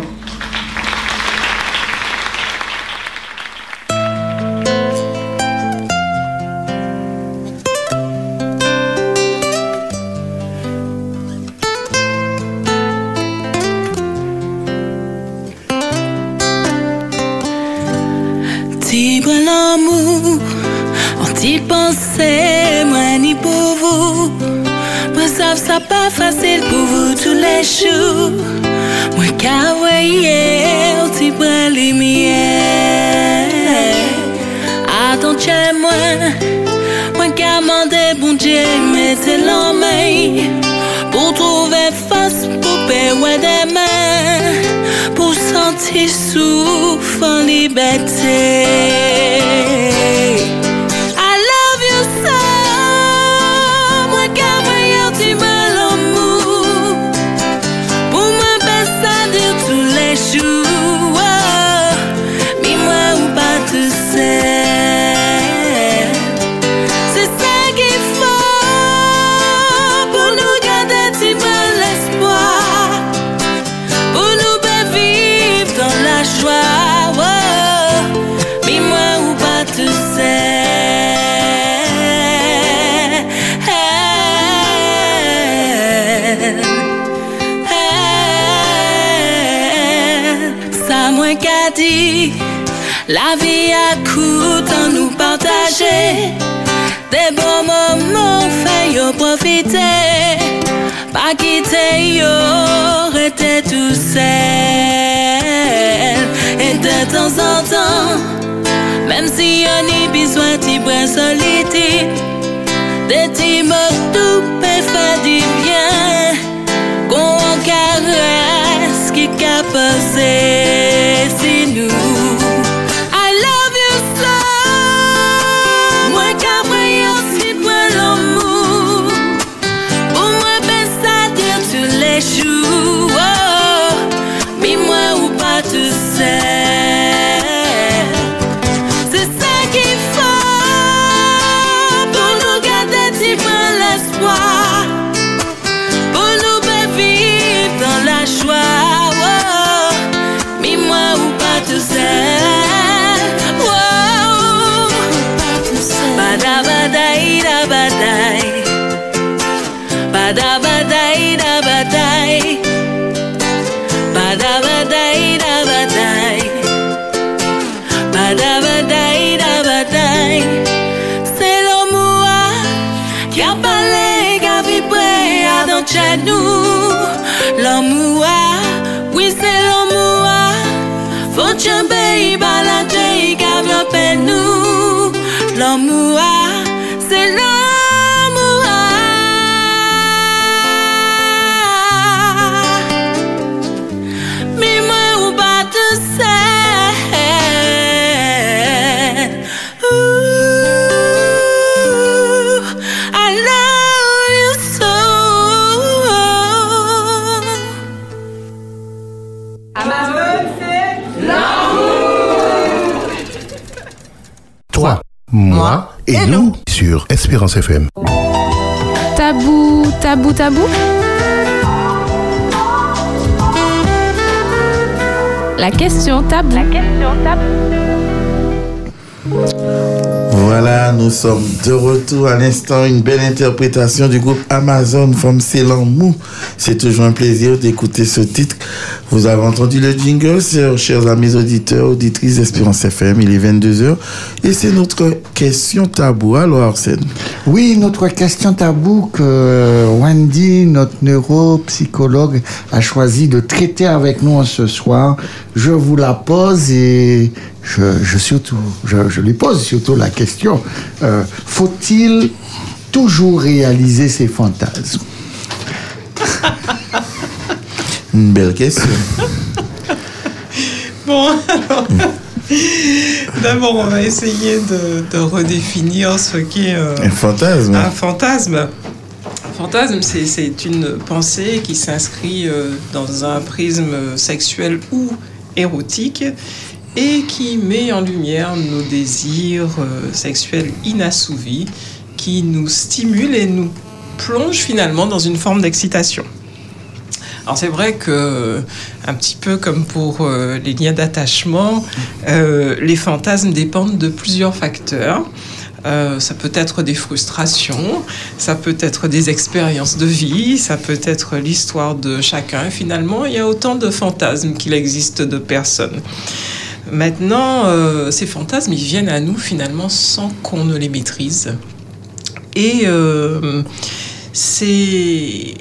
Attends chez moi, moi qu'à demander bon Dieu, mettez la main. Pour trouver force pour payer des mains Pour sentir souffle en liberté la vie a coûte en nous partager. Des bons moments fait yo profiter. Pas quitter yo rester tout seul. Et de temps en temps Même si on y besoin brin solitude. Des petits tout Espérance FM. Tabou, tabou, tabou. La question tabou. La question Voilà, nous sommes de retour à l'instant. Une belle interprétation du groupe Amazon from Célan Mou. C'est toujours un plaisir d'écouter ce titre. Vous avez entendu le jingle, chers amis auditeurs, auditrices d'Espérance FM. Il est 22h et c'est notre question tabou. Alors, Arsène. Oui, notre question tabou que Wendy, notre neuropsychologue, a choisi de traiter avec nous ce soir. Je vous la pose et je, je surtout, je, je lui pose surtout la question euh, faut-il toujours réaliser ses fantasmes? Une belle question. Bon, alors, d'abord, on va essayer de, de redéfinir ce qu'est euh, Un fantasme. un fantasme. Un fantasme, c'est- c'est une pensée qui s'inscrit euh, dans un prisme sexuel ou érotique et qui met en lumière nos désirs euh, sexuels inassouvis, qui nous stimule et nous plonge finalement dans une forme d'excitation. C'est vrai que, un petit peu comme pour euh, les liens d'attachement, euh, les fantasmes dépendent de plusieurs facteurs. Euh, ça peut être des frustrations, ça peut être des expériences de vie, ça peut être l'histoire de chacun. Finalement, il y a autant de fantasmes qu'il existe de personnes. Maintenant, ces fantasmes, ils viennent à nous finalement sans qu'on ne les maîtrise. Et c'est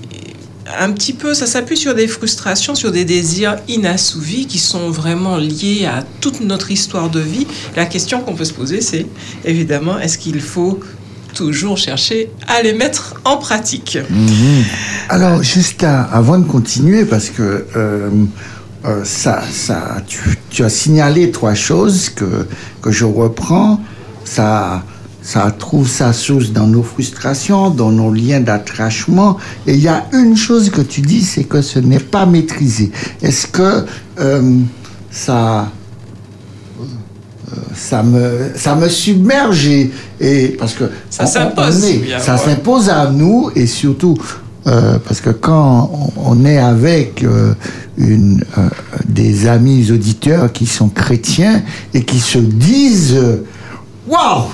un petit peu, ça s'appuie sur des frustrations, sur des désirs inassouvis qui sont vraiment liés à toute notre histoire de vie. La question qu'on peut se poser, c'est évidemment, est-ce qu'il faut toujours chercher à les mettre en pratique? Alors, juste avant de continuer, parce que euh, euh, ça, ça, tu, tu as signalé trois choses que, que je reprends. Ça, ça trouve sa source dans nos frustrations, dans nos liens d'attachement. Et il y a une chose que tu dis, c'est que ce n'est pas maîtrisé. Est-ce que euh, ça ça me, ça me submerge et, et- parce que Ça s'impose, ça s'impose à nous et surtout euh, parce que quand on, est avec euh, une, euh, des amis auditeurs qui sont chrétiens et qui se disent euh, waouh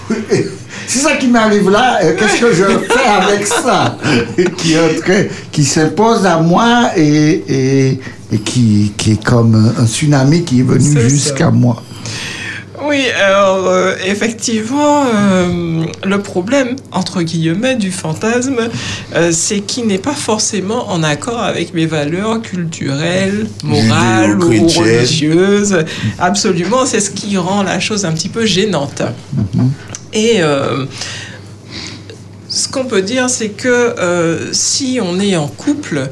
c'est ça qui m'arrive là euh, qu'est-ce que je fais avec ça qui qui s'impose à moi et, et, et qui, qui est comme un, un tsunami qui est venu jusqu'à moi Oui, alors euh, effectivement, euh, le problème, entre guillemets, du fantasme, euh, c'est qu'il n'est pas forcément en accord avec mes valeurs culturelles, morales ou religieuses. Absolument, c'est ce qui rend la chose un petit peu gênante. Et euh, ce qu'on peut dire, c'est que euh, si on est en couple,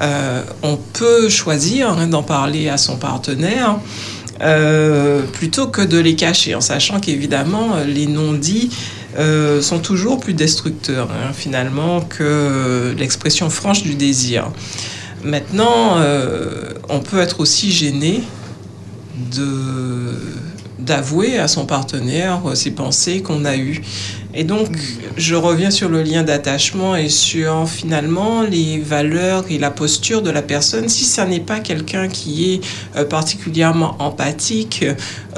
euh, on peut choisir hein, d'en parler à son partenaire. plutôt que de les cacher, en sachant qu'évidemment, les non-dits sont toujours plus destructeurs, hein, finalement, que l'expression franche du désir. Maintenant, on peut être aussi gêné de d'avouer à son partenaire euh, ces pensées qu'on a eues. Et donc, je reviens sur le lien d'attachement et sur finalement les valeurs et la posture de la personne. Si ça n'est pas quelqu'un qui est euh, particulièrement empathique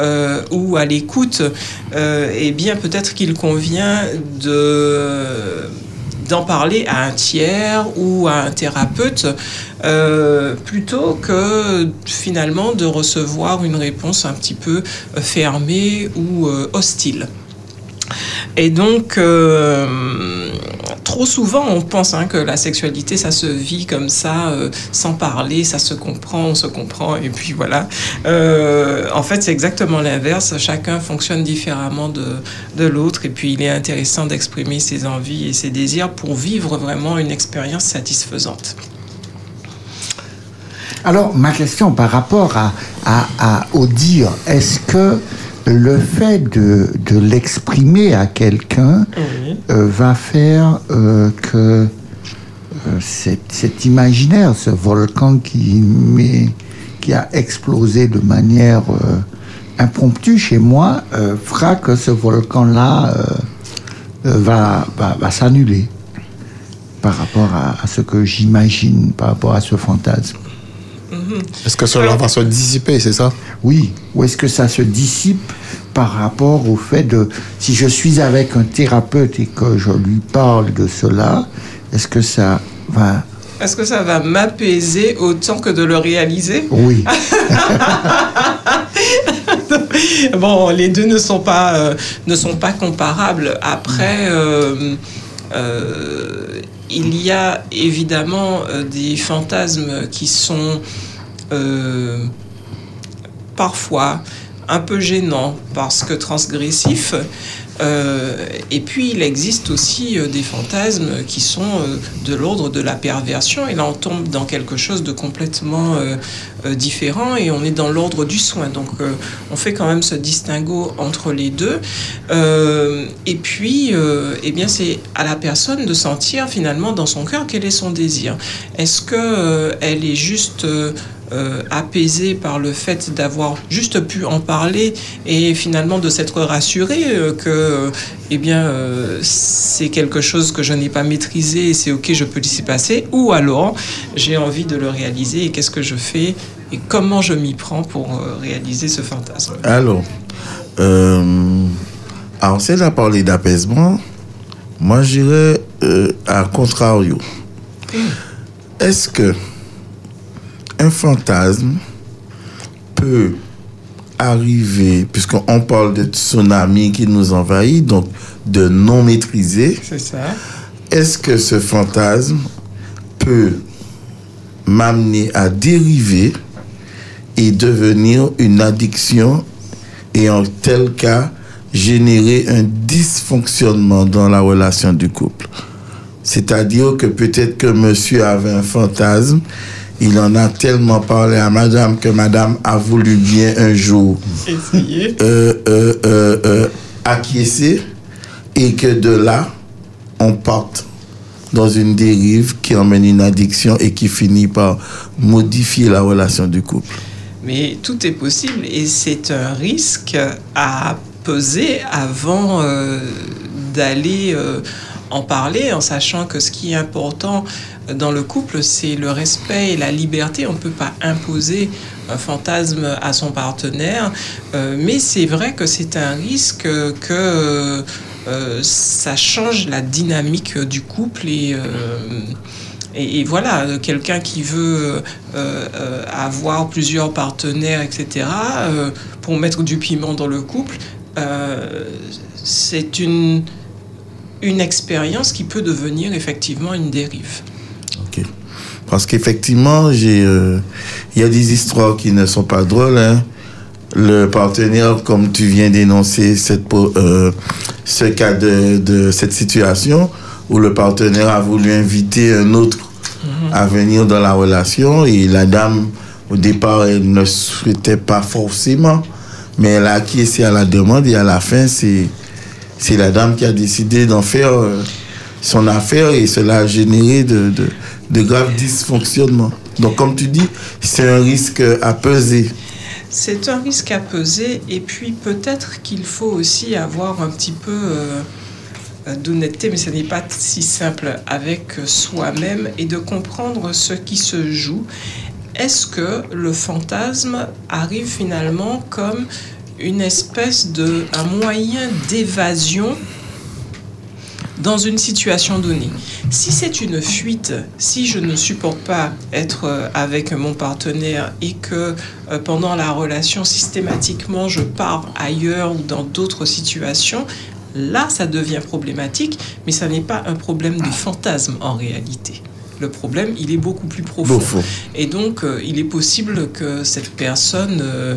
euh, ou à l'écoute, euh, eh bien peut-être qu'il convient de d'en parler à un tiers ou à un thérapeute euh, plutôt que finalement de recevoir une réponse un petit peu euh, fermée ou euh, hostile. Et donc, trop souvent, on pense hein, que la sexualité, ça se vit comme ça, euh, sans parler, ça se comprend, on se comprend, et puis voilà. Euh, en fait, c'est exactement l'inverse. Chacun fonctionne différemment de, de l'autre, et puis il est intéressant d'exprimer ses envies et ses désirs pour vivre vraiment une expérience satisfaisante. Alors, ma question par rapport à, à, au dire, est-ce que le fait de, de l'exprimer à quelqu'un euh, va faire euh, que euh, cet, cet imaginaire, ce volcan qui, a explosé de manière impromptue chez moi fera que ce volcan-là va, va, va s'annuler par rapport à, à ce que j'imagine, par rapport à ce fantasme. Est-ce que cela va se dissiper, c'est ça? Oui. Ou est-ce que ça se dissipe par rapport au fait de, si je suis avec un thérapeute et que je lui parle de cela, est-ce que ça va... Est-ce que ça va m'apaiser autant que de le réaliser? Oui. bon, les deux ne sont pas, euh, ne sont pas comparables. Après, euh, euh, il y a évidemment euh, des fantasmes qui sont euh, parfois un peu gênants parce que transgressifs. Euh, et puis il existe aussi euh, des fantasmes qui sont euh, de l'ordre de la perversion. Et là on tombe dans quelque chose de complètement différent et on est dans l'ordre du soin. Donc on fait quand même ce distinguo entre les deux. Et puis eh bien c'est à la personne de sentir finalement dans son cœur quel est son désir. Est-ce que elle est juste euh, apaisée par le fait d'avoir juste pu en parler et finalement de s'être rassurée euh, que eh bien euh, c'est quelque chose que je n'ai pas maîtrisé et c'est ok je peux laisser passer. Ou alors j'ai envie de le réaliser et qu'est-ce que je fais et comment je m'y prends pour réaliser ce fantasme. Alors, alors si elle a parlé d'apaisement, moi j'irais à contrario. Est-ce que un fantasme peut arriver, puisqu'on parle de tsunami qui nous envahit, donc de non maîtrisé, c'est ça est-ce que ce fantasme peut m'amener à dériver et devenir une addiction et en tel cas générer un dysfonctionnement dans la relation du couple? C'est-à-dire que peut-être que monsieur avait un fantasme, il en a tellement parlé à madame que madame a voulu bien un jour euh, euh, euh, acquiescer et que de là, on parte dans une dérive qui emmène une addiction et qui finit par modifier la relation du couple. Mais tout est possible et c'est un risque à peser avant d'aller en parler, en sachant que ce qui est important dans le couple, c'est le respect et la liberté. On ne peut pas imposer un fantasme à son partenaire, euh, mais c'est vrai que c'est un risque que euh, ça change la dynamique du couple et euh, voilà, quelqu'un qui veut avoir plusieurs partenaires, etc., pour mettre du piment dans le couple, c'est une, une expérience qui peut devenir effectivement une dérive. Ok. Parce qu'effectivement, euh, il y a des histoires qui ne sont pas drôles. hein. Le partenaire, comme tu viens d'énoncer cette, euh, ce cas de, de cette situation, où le partenaire a voulu inviter un autre à venir dans la relation et la dame, au départ, elle ne souhaitait pas forcément, mais elle a acquiescé à la demande et à la fin, c'est, c'est la dame qui a décidé d'en faire euh, son affaire et cela a généré de, de, graves dysfonctionnements. Donc, comme tu dis, c'est un risque à peser. C'est un risque à peser et puis peut-être qu'il faut aussi avoir un petit peu euh, d'honnêteté, mais ce n'est pas si simple avec soi-même et de comprendre ce qui se joue. Est-ce que le fantasme arrive finalement comme une espèce de un moyen d'évasion dans une situation donnée. Si c'est une fuite, si je ne supporte pas être euh, avec mon partenaire et que euh, pendant la relation systématiquement je pars ailleurs ou dans d'autres situations, là ça devient problématique, mais ça n'est pas un problème de fantasme en réalité. Le problème, il est beaucoup plus profond. Et donc, euh, il est possible que cette personne, euh,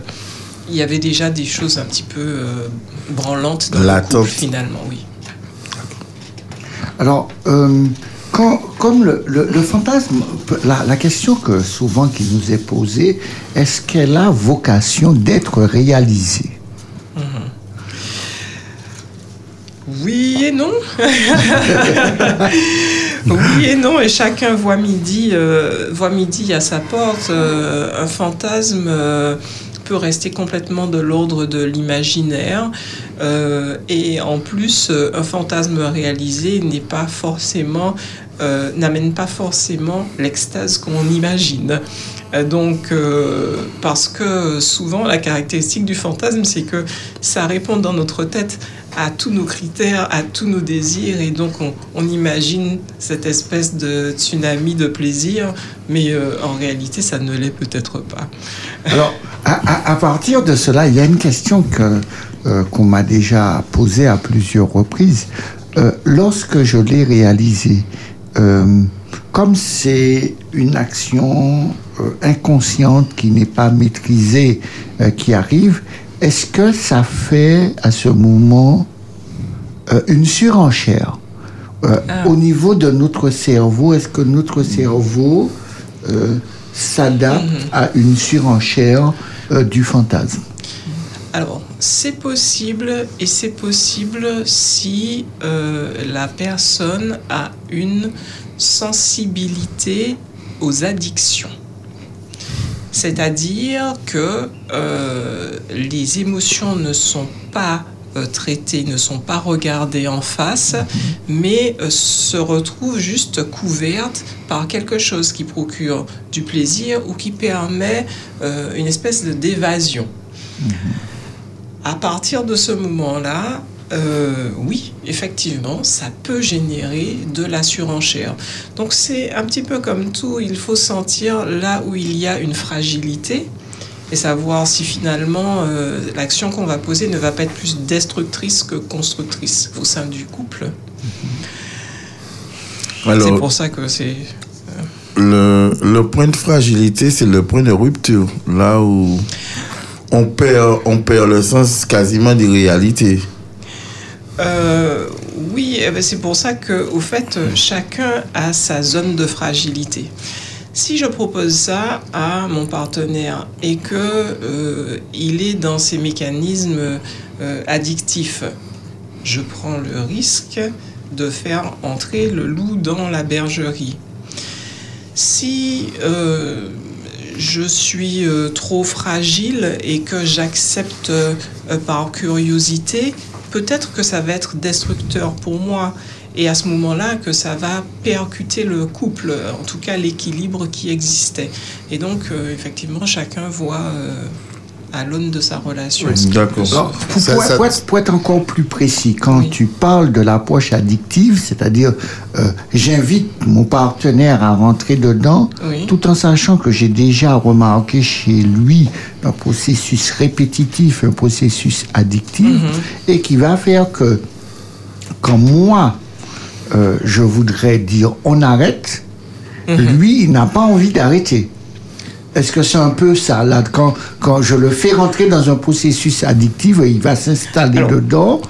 il y avait déjà des choses un petit peu euh, branlantes dans le Latentes. couple finalement, oui. Alors, euh, quand, comme le, le- le fantasme, la, la question que souvent qui nous est posée, est-ce qu'elle a vocation d'être réalisée? Oui et non. Oui et non, et chacun voit midi, euh, voit midi à sa porte. Euh, un fantasme euh, rester complètement de l'ordre de l'imaginaire. Euh, et en plus, euh, un fantasme réalisé n'est pas forcément, euh, n'amène pas forcément l'extase qu'on imagine. Donc, parce que souvent, la caractéristique du fantasme, c'est que ça répond dans notre tête à tous nos critères, à tous nos désirs, et donc on, imagine cette espèce de tsunami de plaisir, mais euh, en réalité, ça ne l'est peut-être pas. Alors, à, partir de cela, il y a une question que euh, qu'on m'a déjà posée à plusieurs reprises. Euh, lorsque je l'ai réalisé, comme c'est une action inconsciente qui n'est pas maîtrisée, qui arrive, est-ce que ça fait à ce moment euh, une surenchère euh, Ah. au niveau de notre cerveau? Est-ce que notre cerveau euh, s'adapte à une surenchère du fantasme? Alors, c'est possible, et c'est possible si la personne a une sensibilité aux addictions. C'est-à-dire que euh, les émotions ne sont pas euh, traitées, ne sont pas regardées en face, mais euh, se retrouvent juste couvertes par quelque chose qui procure du plaisir ou qui permet une espèce de d'évasion. À partir de ce moment-là, euh, oui, effectivement, ça peut générer de la surenchère. Donc c'est un petit peu comme tout, il faut sentir là où il y a une fragilité et savoir si finalement euh, l'action qu'on va poser ne va pas être plus destructrice que constructrice au sein du couple. C'est pour ça que c'est... Le, le point de fragilité, c'est le point de rupture, là où on perd, on perd le sens quasiment des réalités. Euh, oui, eh ben, c'est pour ça que, au fait, chacun a sa zone de fragilité. Si je propose ça à mon partenaire et que euh, il est dans ces mécanismes euh, addictifs, je prends le risque de faire entrer le loup dans la bergerie. Si je suis trop fragile et que j'accepte par curiosité, peut-être que ça va être destructeur pour moi. Et à ce moment-là, que ça va percuter le couple, en tout cas l'équilibre qui existait. Et donc, euh, effectivement, chacun voit euh, à l'aune de sa relation. se- Alors, pour, pour- pour être, pour être encore plus précis, quand tu parles de l'approche addictive, c'est-à-dire euh, j'invite mon partenaire à rentrer dedans, Oui. tout en sachant que j'ai déjà remarqué chez lui un processus répétitif, un processus addictif, Mhm. et qui va faire que quand moi, euh, je voudrais dire on arrête, lui, il n'a pas envie d'arrêter. Est-ce que c'est un peu ça, là, quand, quand je le fais rentrer dans un processus addictif, il va s'installer dedans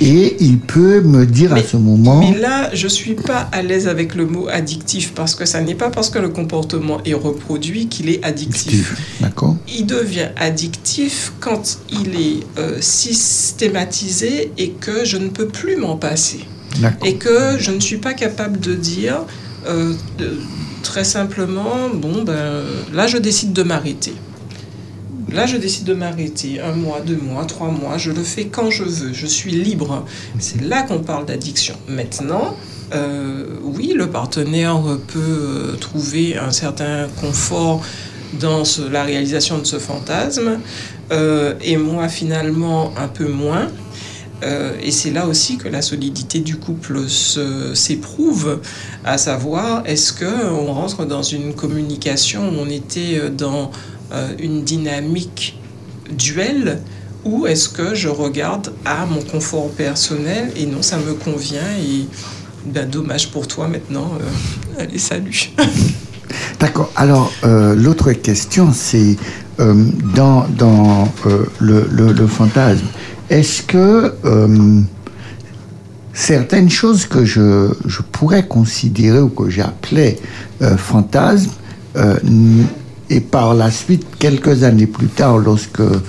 et il peut me dire à ce moment... Mais là, je suis pas à l'aise avec le mot addictif parce que ça n'est pas parce que le comportement est reproduit qu'il est addictif. D'accord Il devient addictif quand il est euh, systématisé et que je ne peux plus m'en passer. D'accord. Et que je ne suis pas capable de dire euh, de- très simplement, bon, ben, là, je décide de m'arrêter. Là, je décide de m'arrêter. Un mois, deux mois, trois mois, je le fais quand je veux. Je suis libre. C'est là qu'on parle d'addiction. Maintenant, euh, oui, le partenaire peut euh, trouver un certain confort dans la réalisation de ce fantasme, euh, et moi finalement un peu moins. Euh, et c'est là aussi que la solidité du couple s'éprouve, à savoir est-ce que on rentre dans une communication où on était euh, dans euh, une dynamique duel ou est-ce que je regarde à mon confort personnel et non ça me convient et ben, dommage pour toi maintenant euh, allez salut D'accord. Alors, l'autre question, c'est dans, dans le- le fantasme, est-ce que euh, certaines choses que je, je pourrais considérer ou que j'appelais euh, fantasmes, euh, et par la suite, quelques années plus tard, lorsque euh,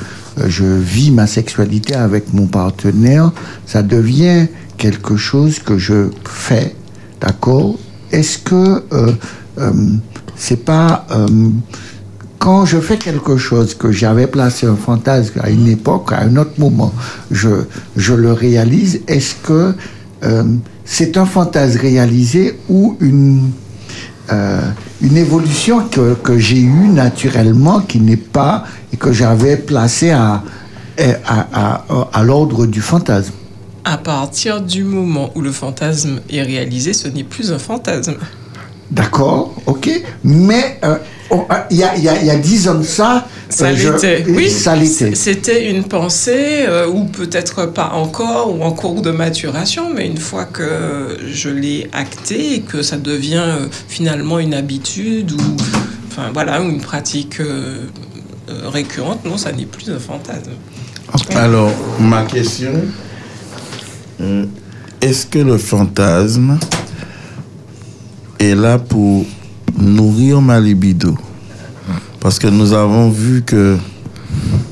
je vis ma sexualité avec mon partenaire, ça devient quelque chose que je fais, d'accord? Est-ce que c'est pas quand je fais quelque chose que j'avais placé un fantasme à une époque, à un autre moment, je, je le réalise, est-ce que euh, c'est un fantasme réalisé ou une, euh, une évolution que, que j'ai eue naturellement qui n'est pas et que j'avais placé à, à, à, à l'ordre du fantasme? À partir du moment où le fantasme est réalisé, ce n'est plus un fantasme. D'accord, ok. Mais euh, ah, il y, a, il y, a, il y a dix ans de ça, Ça euh, je- l'était, oui. Ça l'était. C'était une pensée, euh, ou peut-être pas encore, ou en cours de maturation, mais une fois que je l'ai acté et que ça devient euh, finalement une habitude ou enfin voilà, une pratique euh, euh, récurrente, non, ça n'est plus un fantasme. Alors, ma question, euh, est-ce que le fantasme est là pour nourrir ma libido Parce que nous avons vu que,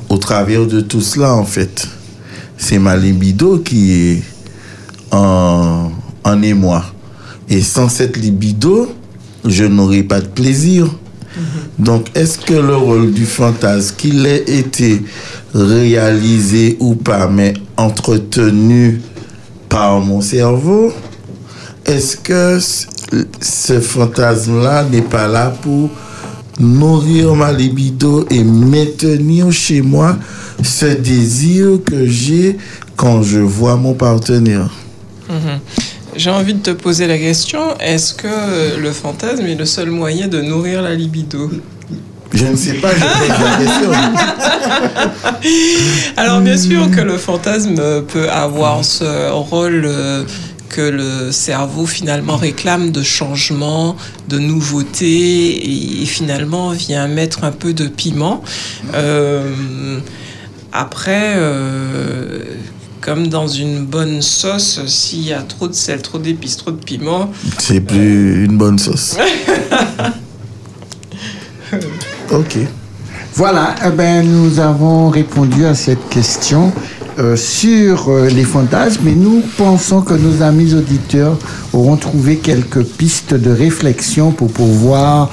au travers de tout cela, en fait, c'est ma libido qui est en, en émoi. Et sans cette libido, je n'aurai pas de plaisir. Donc, est-ce que le rôle du fantasme, qu'il ait été réalisé ou pas, mais entretenu par mon cerveau, est-ce que ce- fantasme-là n'est pas là pour nourrir ma libido et maintenir chez moi ce désir que j'ai quand je vois mon partenaire Mhm. J'ai envie de te poser la question, est-ce que euh, le fantasme est le seul moyen de nourrir la libido? Je ne sais pas, je pose la question. Alors bien sûr que le fantasme peut avoir ce rôle euh, que le cerveau finalement réclame de changement, de nouveauté et, finalement vient mettre un peu de piment. Euh, après, euh, comme dans une bonne sauce, s'il y a trop de sel, trop d'épices, trop de piment, C'est plus une bonne sauce. Ok. Voilà, eh ben, nous avons répondu à cette question euh, sur euh, les fantasmes et nous pensons que nos amis auditeurs auront trouvé quelques pistes de réflexion pour pouvoir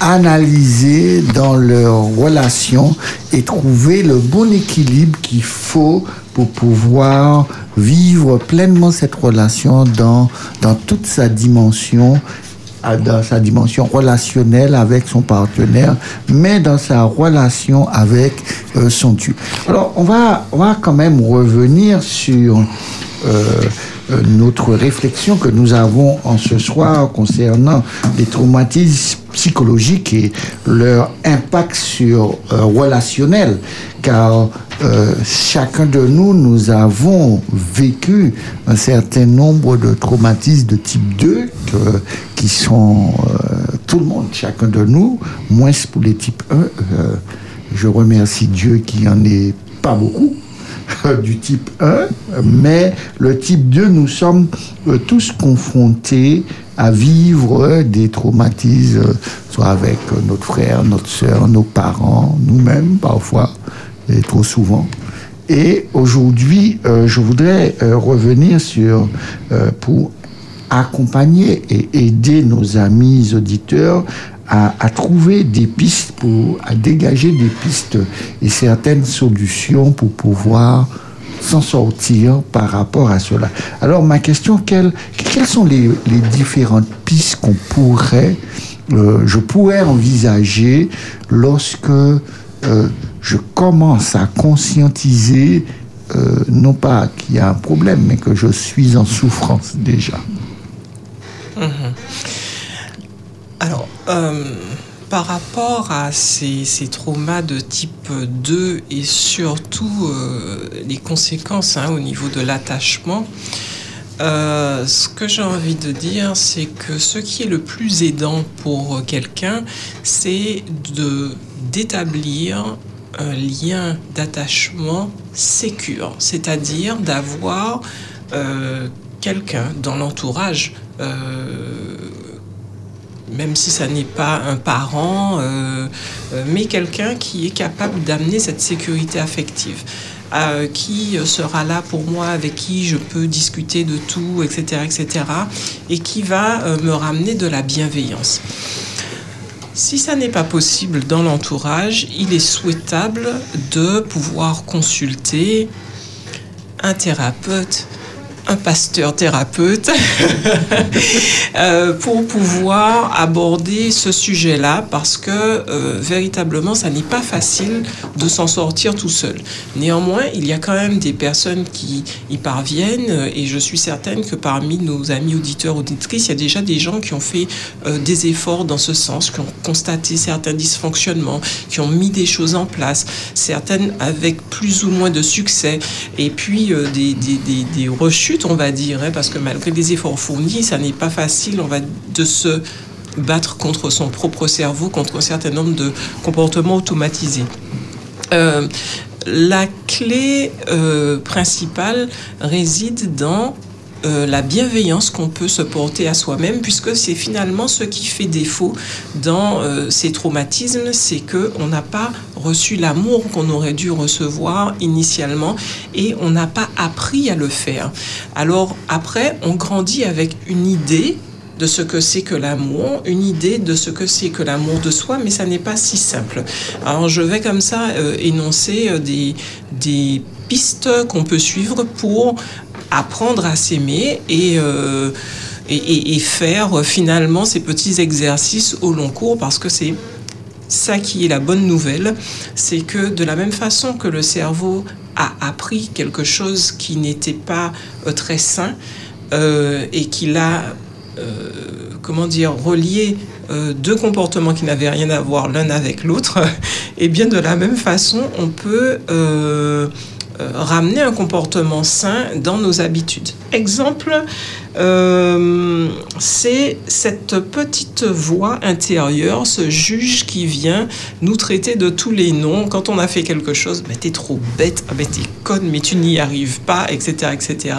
analyser dans leur relation et trouver le bon équilibre qu'il faut pour pouvoir vivre pleinement cette relation dans, toute sa dimension dans sa dimension relationnelle avec son partenaire, mais dans sa relation avec euh, son Dieu. Alors, on va, on va quand même revenir sur euh, euh, notre réflexion que nous avons en ce soir concernant les traumatismes psychologiques et leur impact sur euh, relationnel, car euh, chacun de nous, nous avons vécu un certain nombre de traumatismes de type 2 que- qui sont euh, tout le monde, chacun de nous, moins pour les types 1. euh, je remercie Dieu qu'il n'y en ait pas beaucoup du type 1, mais le type 2, nous sommes euh, tous confrontés à vivre euh, des traumatismes, euh, soit avec notre frère, notre soeur, nos parents, nous-mêmes parfois, et trop souvent. Et aujourd'hui, je voudrais revenir sur, pour accompagner et aider nos amis auditeurs à, trouver des pistes pour à dégager des pistes et certaines solutions pour pouvoir s'en sortir par rapport à cela. Alors ma question, quelles, quelles sont les, les différentes pistes qu'on pourrait, euh, je pourrais envisager lorsque euh, je commence à conscientiser, euh, non pas qu'il y a un problème, mais que je suis en souffrance déjà? Mhm. Alors, euh, par rapport à ces, traumas de type 2 et surtout euh, les conséquences hein, au niveau de l'attachement, euh, ce que j'ai envie de dire, c'est que ce qui est le plus aidant pour quelqu'un, c'est d'établir un lien d'attachement sécure, c'est-à-dire d'avoir quelqu'un dans l'entourage même si ça n'est pas un parent, euh, euh, mais quelqu'un qui est capable d'amener cette sécurité affective. euh, qui sera là pour moi, avec qui je peux discuter de tout, etc., etc., et qui va me ramener de la bienveillance. Si ça n'est pas possible dans l'entourage, il est souhaitable de pouvoir consulter un thérapeute, un pasteur thérapeute, euh, pour pouvoir aborder ce sujet-là, parce que euh, véritablement, ça n'est pas facile de s'en sortir tout seul. Néanmoins, il y a quand même des personnes qui y parviennent, euh, et je suis certaine que parmi nos amis auditeurs, auditrices, il y a déjà des gens qui ont fait des efforts dans ce sens, qui ont constaté certains dysfonctionnements, qui ont mis des choses en place, certaines avec plus ou moins de succès, et puis des, des, des rechutes, on va dire, hein, parce que malgré les efforts fournis, ça n'est pas facile, on va de se battre contre son propre cerveau, contre un certain nombre de comportements automatisés. Euh, la clé euh, principale réside dans euh, la bienveillance qu'on peut se porter à soi-même, puisque c'est finalement ce qui fait défaut dans euh, ces traumatismes, c'est que on n'a pas reçu l'amour qu'on aurait dû recevoir initialement et on n'a pas appris à le faire. Alors après, on grandit avec une idée de ce que c'est que l'amour, une idée de ce que c'est que l'amour de soi, mais ça n'est pas si simple. Alors je vais comme ça euh, énoncer des, des pistes qu'on peut suivre pour apprendre à s'aimer et, euh, et, faire euh, finalement ces petits exercices au long cours parce que c'est ça qui est la bonne nouvelle, c'est que de la même façon que le cerveau a appris quelque chose qui n'était pas euh, très sain et qu'il a comment dire, relié euh, deux comportements qui n'avaient rien à voir l'un avec l'autre, et bien de la même façon, on peut ramener un comportement sain dans nos habitudes. Exemple, euh, c'est cette petite voix intérieure, ce juge qui vient nous traiter de tous les noms. Quand on a fait quelque chose, ben, t'es trop bête, ah, ben, t'es conne, mais tu n'y arrives pas, etc. etc.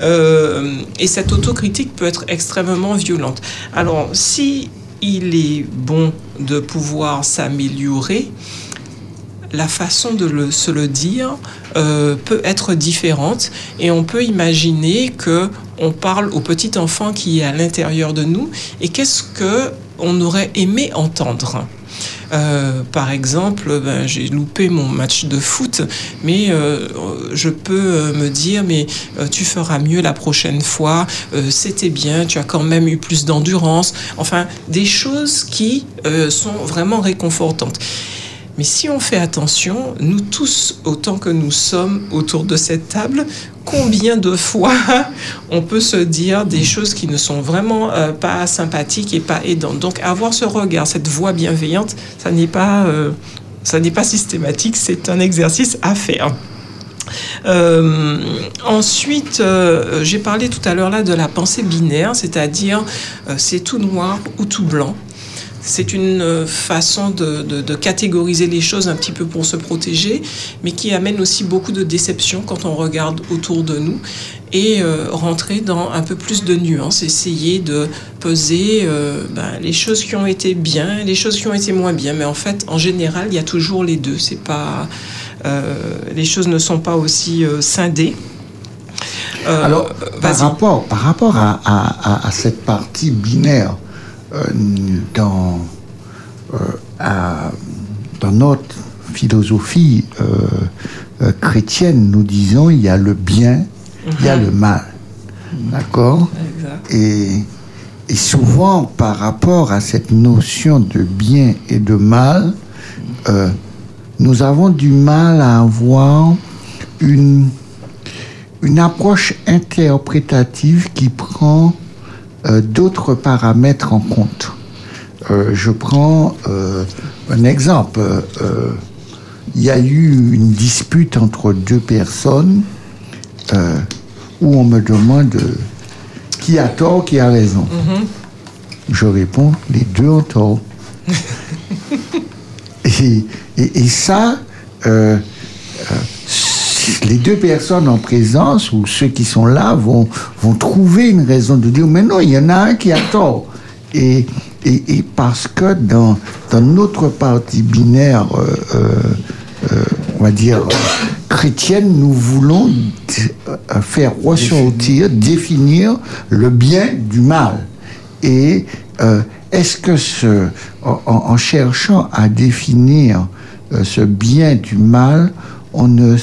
Euh, et cette autocritique peut être extrêmement violente. Alors, si il est bon de pouvoir s'améliorer, la façon de se le dire euh, peut être différente et on peut imaginer que on parle au petit enfant qui est à l'intérieur de nous et qu'est-ce que on aurait aimé entendre. Euh, par exemple, ben, j'ai loupé mon match de foot, mais euh, je peux me dire, mais tu feras mieux la prochaine fois, c'était bien, tu as quand même eu plus d'endurance, enfin, des choses qui sont vraiment réconfortantes. Mais si on fait attention, nous tous, autant que nous sommes autour de cette table, combien de fois on peut se dire des choses qui ne sont vraiment euh, pas sympathiques et pas aidantes. Donc avoir ce regard, cette voix bienveillante, ça n'est pas, euh, systématique, c'est un exercice à faire. Euh, ensuite, j'ai parlé tout à l'heure là de la pensée binaire, c'est-à-dire c'est tout noir ou tout blanc. C'est une euh, façon de, de, de, catégoriser les choses un petit peu pour se protéger, mais qui amène aussi beaucoup de déception quand on regarde autour de nous et euh, rentrer dans un peu plus de nuances, essayer de peser euh, ben, les choses qui ont été bien, les choses qui ont été moins bien. Mais en fait, en général, il y a toujours les deux. C'est pas euh, les choses ne sont pas aussi scindées. Alors, par rapport, par rapport à, à, à, cette partie binaire, dans, euh, à, dans notre philosophie euh, chrétienne, nous disons il y a le bien, mm -hmm. il y a le mal. D'accord et, et souvent, par rapport à cette notion de bien et de mal, nous avons du mal à avoir une, une approche interprétative qui prend euh, d'autres paramètres en compte. Euh, je prends euh, un exemple. Il y a eu une dispute entre deux personnes où on me demande qui a tort, qui a raison. Mm -hmm. Je réponds, les deux ont tort. et, et, et, ça, les deux personnes en présence ou ceux qui sont là vont, vont trouver une raison de dire mais non, il y en a un qui a tort. Et, Et, parce que dans, dans notre partie binaire, euh, euh, euh, on va dire, chrétienne, nous voulons faire ressortir, définir le bien du mal. Et est-ce que ce, en, cherchant à définir ce bien du mal, on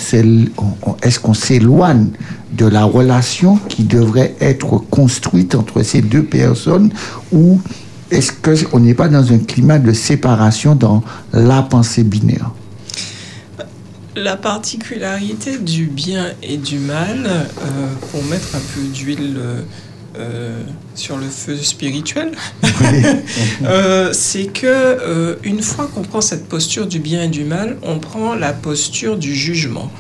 est-ce qu'on s'éloigne de la relation qui devrait être construite entre ces deux personnes ou est-ce qu'on n'est pas dans un climat de séparation dans la pensée binaire? La particularité du bien et du mal, euh, pour mettre un peu d'huile euh, sur le feu spirituel, euh, c'est que euh, une fois qu'on prend cette posture du bien et du mal, on prend la posture du jugement.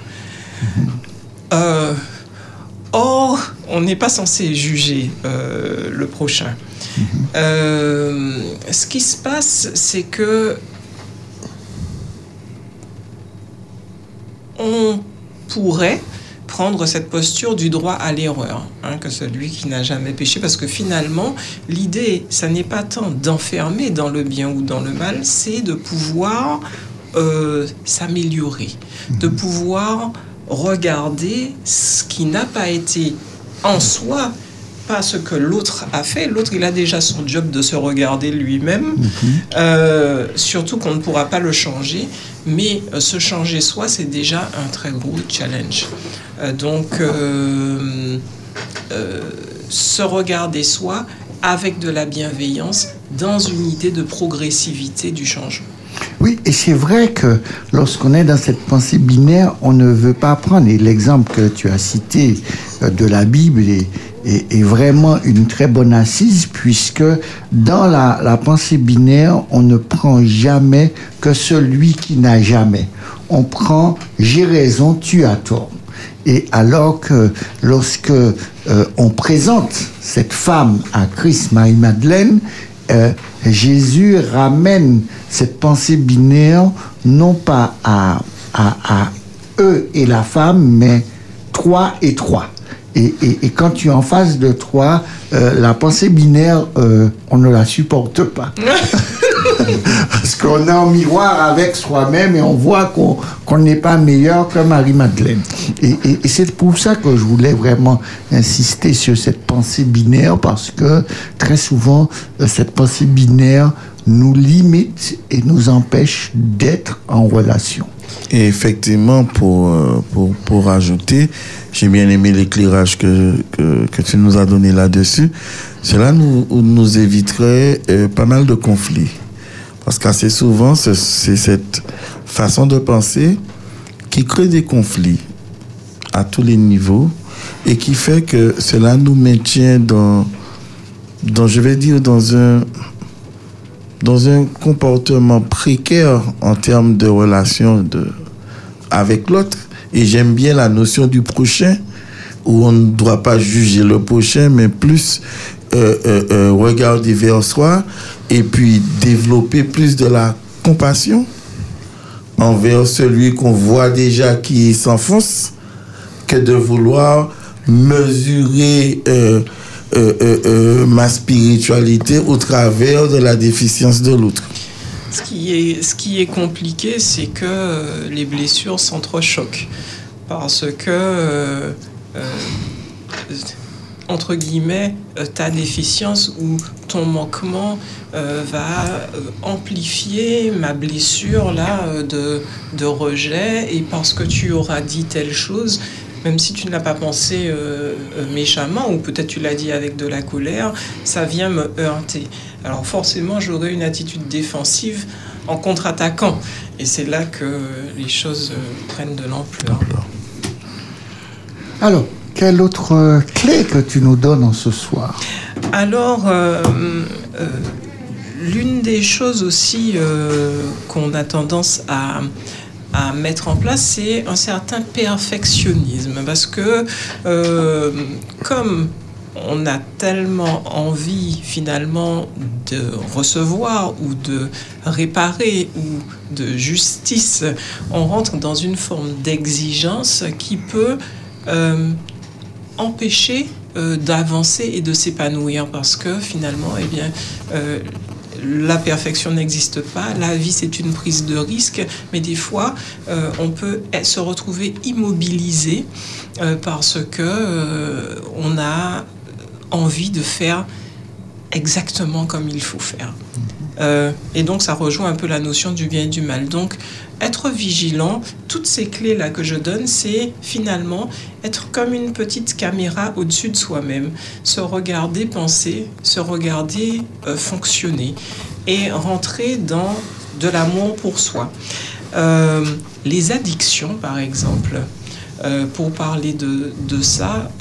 Euh, or, on n'est pas censé juger le prochain. Euh, ce qui se passe, c'est que on pourrait prendre cette posture du droit à l'erreur, hein, que celui qui n'a jamais péché, parce que finalement, l'idée, ça n'est pas tant d'enfermer dans le bien ou dans le mal, c'est de pouvoir euh, s'améliorer, de pouvoir regarder ce qui n'a pas été en soi, pas ce que l'autre a fait. L'autre, il a déjà son job de se regarder lui-même, euh, surtout qu'on ne pourra pas le changer. Mais euh, se changer soi, c'est déjà un très gros challenge. Euh, donc, se regarder soi avec de la bienveillance dans une idée de progressivité du changement. Oui, et c'est vrai que lorsqu'on est dans cette pensée binaire, on ne veut pas prendre. Et l'exemple que tu as cité euh, de la Bible est, vraiment une très bonne assise, puisque dans la, la pensée binaire, on ne prend jamais que celui qui n'a jamais. On prend j'ai raison, tu as tort. Et alors que lorsque euh, on présente cette femme à Christ, Marie-Madeleine, euh, Jésus ramène cette pensée binaire non pas à, à, eux et la femme, mais trois et trois. Et quand tu es en face de trois, euh, la pensée binaire, euh, on ne la supporte pas. Parce qu'on est en miroir avec soi-même et on voit qu'on n'est pas meilleur que Marie-Madeleine. Et, c'est pour ça que je voulais vraiment insister sur cette pensée binaire parce que très souvent, euh, cette pensée binaire nous limite et nous empêche d'être en relation. Et effectivement, pour, euh, pour, pour ajouter, j'ai bien aimé l'éclairage que, que, tu nous as donné là-dessus. Cela nous, nous éviterait euh, pas mal de conflits. Parce qu'assez souvent, c'est cette façon de penser qui crée des conflits à tous les niveaux et qui fait que cela nous maintient dans, dans je vais dire, dans un, dans un comportement précaire en termes de relation de, avec l'autre. Et j'aime bien la notion du prochain, où on ne doit pas juger le prochain, mais plus regarder vers soi et puis développer plus de la compassion envers celui qu'on voit déjà qui s'enfonce que de vouloir mesurer euh, euh, euh, euh, ma spiritualité au travers de la déficience de l'autre. Ce qui est, compliqué, c'est que euh, les blessures s'entrechoquent. Parce que, euh, euh, entre guillemets, euh, ta déficience ou ton manquement euh, va euh, amplifier ma blessure là de, de rejet. Et parce que tu auras dit telle chose, même si tu ne l'as pas pensé méchamment, ou peut-être tu l'as dit avec de la colère, ça vient me heurter. Alors forcément, j'aurai une attitude défensive en contre-attaquant. Et c'est là que les choses prennent de l'ampleur. Alors, quelle autre euh, clé que tu nous donnes en ce soir? Alors, euh, euh, l'une des choses aussi qu'on a tendance à, mettre en place, c'est un certain perfectionnisme. Parce que comme on a tellement envie finalement de recevoir ou de réparer ou de justice, on rentre dans une forme d'exigence qui peut empêcher euh, d'avancer et de s'épanouir parce que finalement, eh bien, euh, la perfection n'existe pas, la vie c'est une prise de risque, mais des fois euh, on peut se retrouver immobilisé parce que on a envie de faire exactement comme il faut faire. Euh, et donc ça rejoint un peu la notion du bien et du mal. Donc être vigilant, toutes ces clés-là que je donne, c'est finalement être comme une petite caméra au-dessus de soi-même, se regarder penser, se regarder euh, fonctionner et rentrer dans de l'amour pour soi. Euh, les addictions, par exemple, pour parler de, de ça,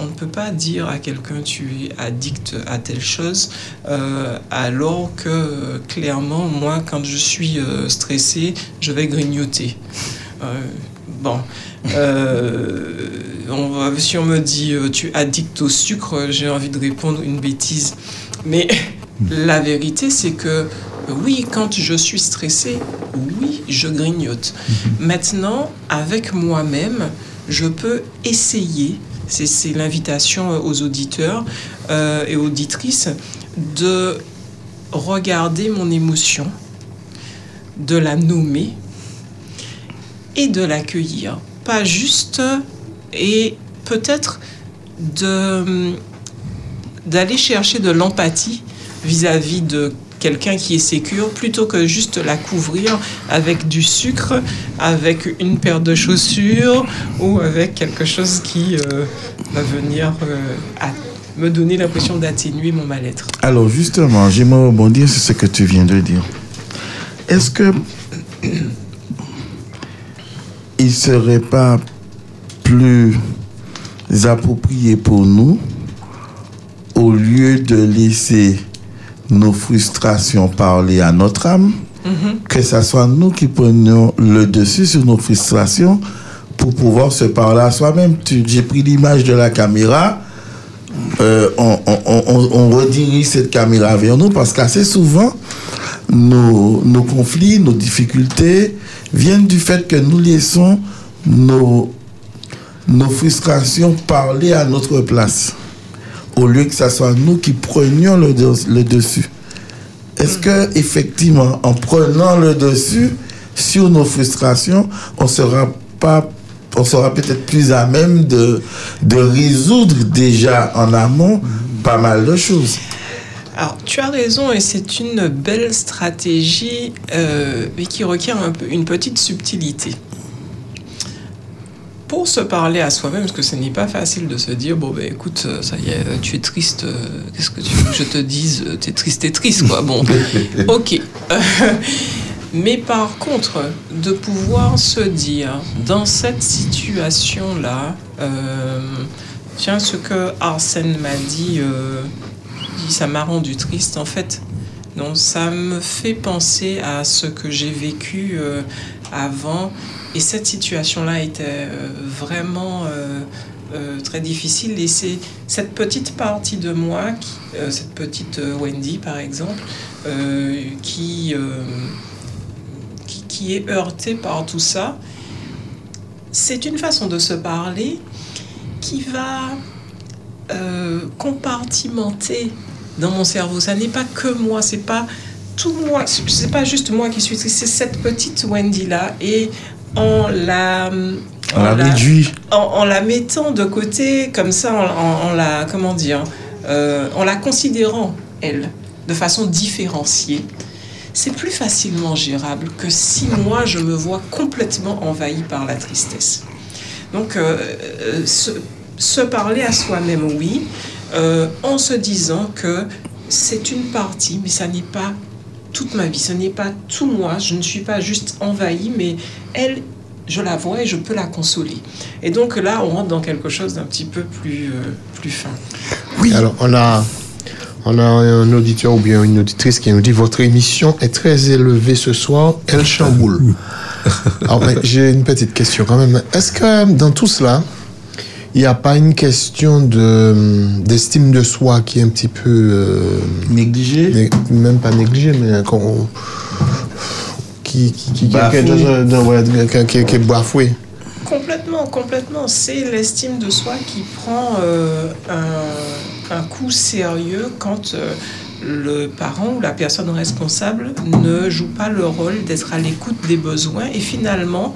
on ne peut pas dire à quelqu'un tu es addict à telle chose euh, alors que clairement moi quand je suis euh, stressé je vais grignoter. Euh, bon. On va- si on me dit tu es addict au sucre j'ai envie de répondre une bêtise. Mais la vérité c'est que oui quand je suis stressé oui je grignote. Maintenant avec moi-même je peux essayer c'est l'invitation euh, aux auditeurs euh, et auditrices de regarder mon émotion, de la nommer et de l'accueillir. Pas juste et peut-être d'aller chercher de l'empathie vis-à-vis de quelqu'un qui est sécure plutôt que juste la couvrir avec du sucre, avec une paire de chaussures ou avec quelque chose qui euh, va venir euh, me donner l'impression d'atténuer mon mal-être. Alors justement, j'aimerais rebondir sur ce que tu viens de dire. Est-ce que il serait pas plus approprié pour nous, au lieu de laisser nos frustrations parler à notre âme, que ce soit nous qui prenions le dessus sur nos frustrations pour pouvoir se parler à soi-même. Tu- J'ai pris l'image de la caméra. Euh, on, on- on- on redirige cette caméra vers nous parce qu'assez souvent, nos, nos conflits, nos difficultés viennent du fait que nous laissons nos, nos frustrations parler à notre place, au lieu que ce soit nous qui prenions le, le dessus. Est-ce que effectivement, en prenant le dessus sur nos frustrations, on sera pas, on sera peut-être plus à même de, de résoudre déjà en amont pas mal de choses? Alors, tu as raison et c'est une belle stratégie, euh, mais qui requiert un peu, une petite subtilité. Pour se parler à soi-même, parce que ce n'est pas facile de se dire, bon, ben écoute, euh, ça y est, euh, tu es triste, euh, qu'est-ce que tu veux que je te dise T'es triste, t'es triste, quoi. Bon, ok. Mais par contre, de pouvoir se dire, dans cette situation-là, euh, tiens, ce que Arsène m'a dit, euh, ça m'a rendu triste. En fait, non, ça me fait penser à ce que j'ai vécu euh, avant. Et cette situation-là était euh, vraiment euh, euh, très difficile. Et c'est cette petite partie de moi, cette petite Wendy par exemple, qui, qui, est heurtée par tout ça. C'est une façon de se parler qui va compartimenter dans mon cerveau. Ça n'est pas que moi, c'est pas tout moi, c'est pas juste moi qui suis c'est cette petite Wendy là et en la On la réduit. en, en la mettant de côté comme ça, en, la comment dire, euh, en la considérant elle de façon différenciée. C'est plus facilement gérable que si moi je me vois complètement envahi par la tristesse. Donc, euh, euh, se, se parler à soi-même, oui, euh, en se disant que c'est une partie, mais ça n'est pas toute ma vie, ce n'est pas tout moi, je ne suis pas juste envahi, mais elle, je la vois et je peux la consoler. Et donc là, on rentre dans quelque chose d'un petit peu plus, euh, plus fin. Oui. Alors, on a, on a un auditeur ou bien une auditrice qui nous dit Votre émission est très élevée ce soir, elle chamboule. Alors, mais j'ai une petite question quand même. Est-ce que dans tout cela, il n'y a pas une question de, d'estime de soi qui est un petit peu. euh, négligée Même pas négligée, mais qu'on- qui, qui, qui, qui, est bafouée Complètement, complètement. C'est l'estime de soi qui prend euh, un, un coup sérieux quand euh, le parent ou la personne responsable ne joue pas le rôle d'être à l'écoute des besoins et finalement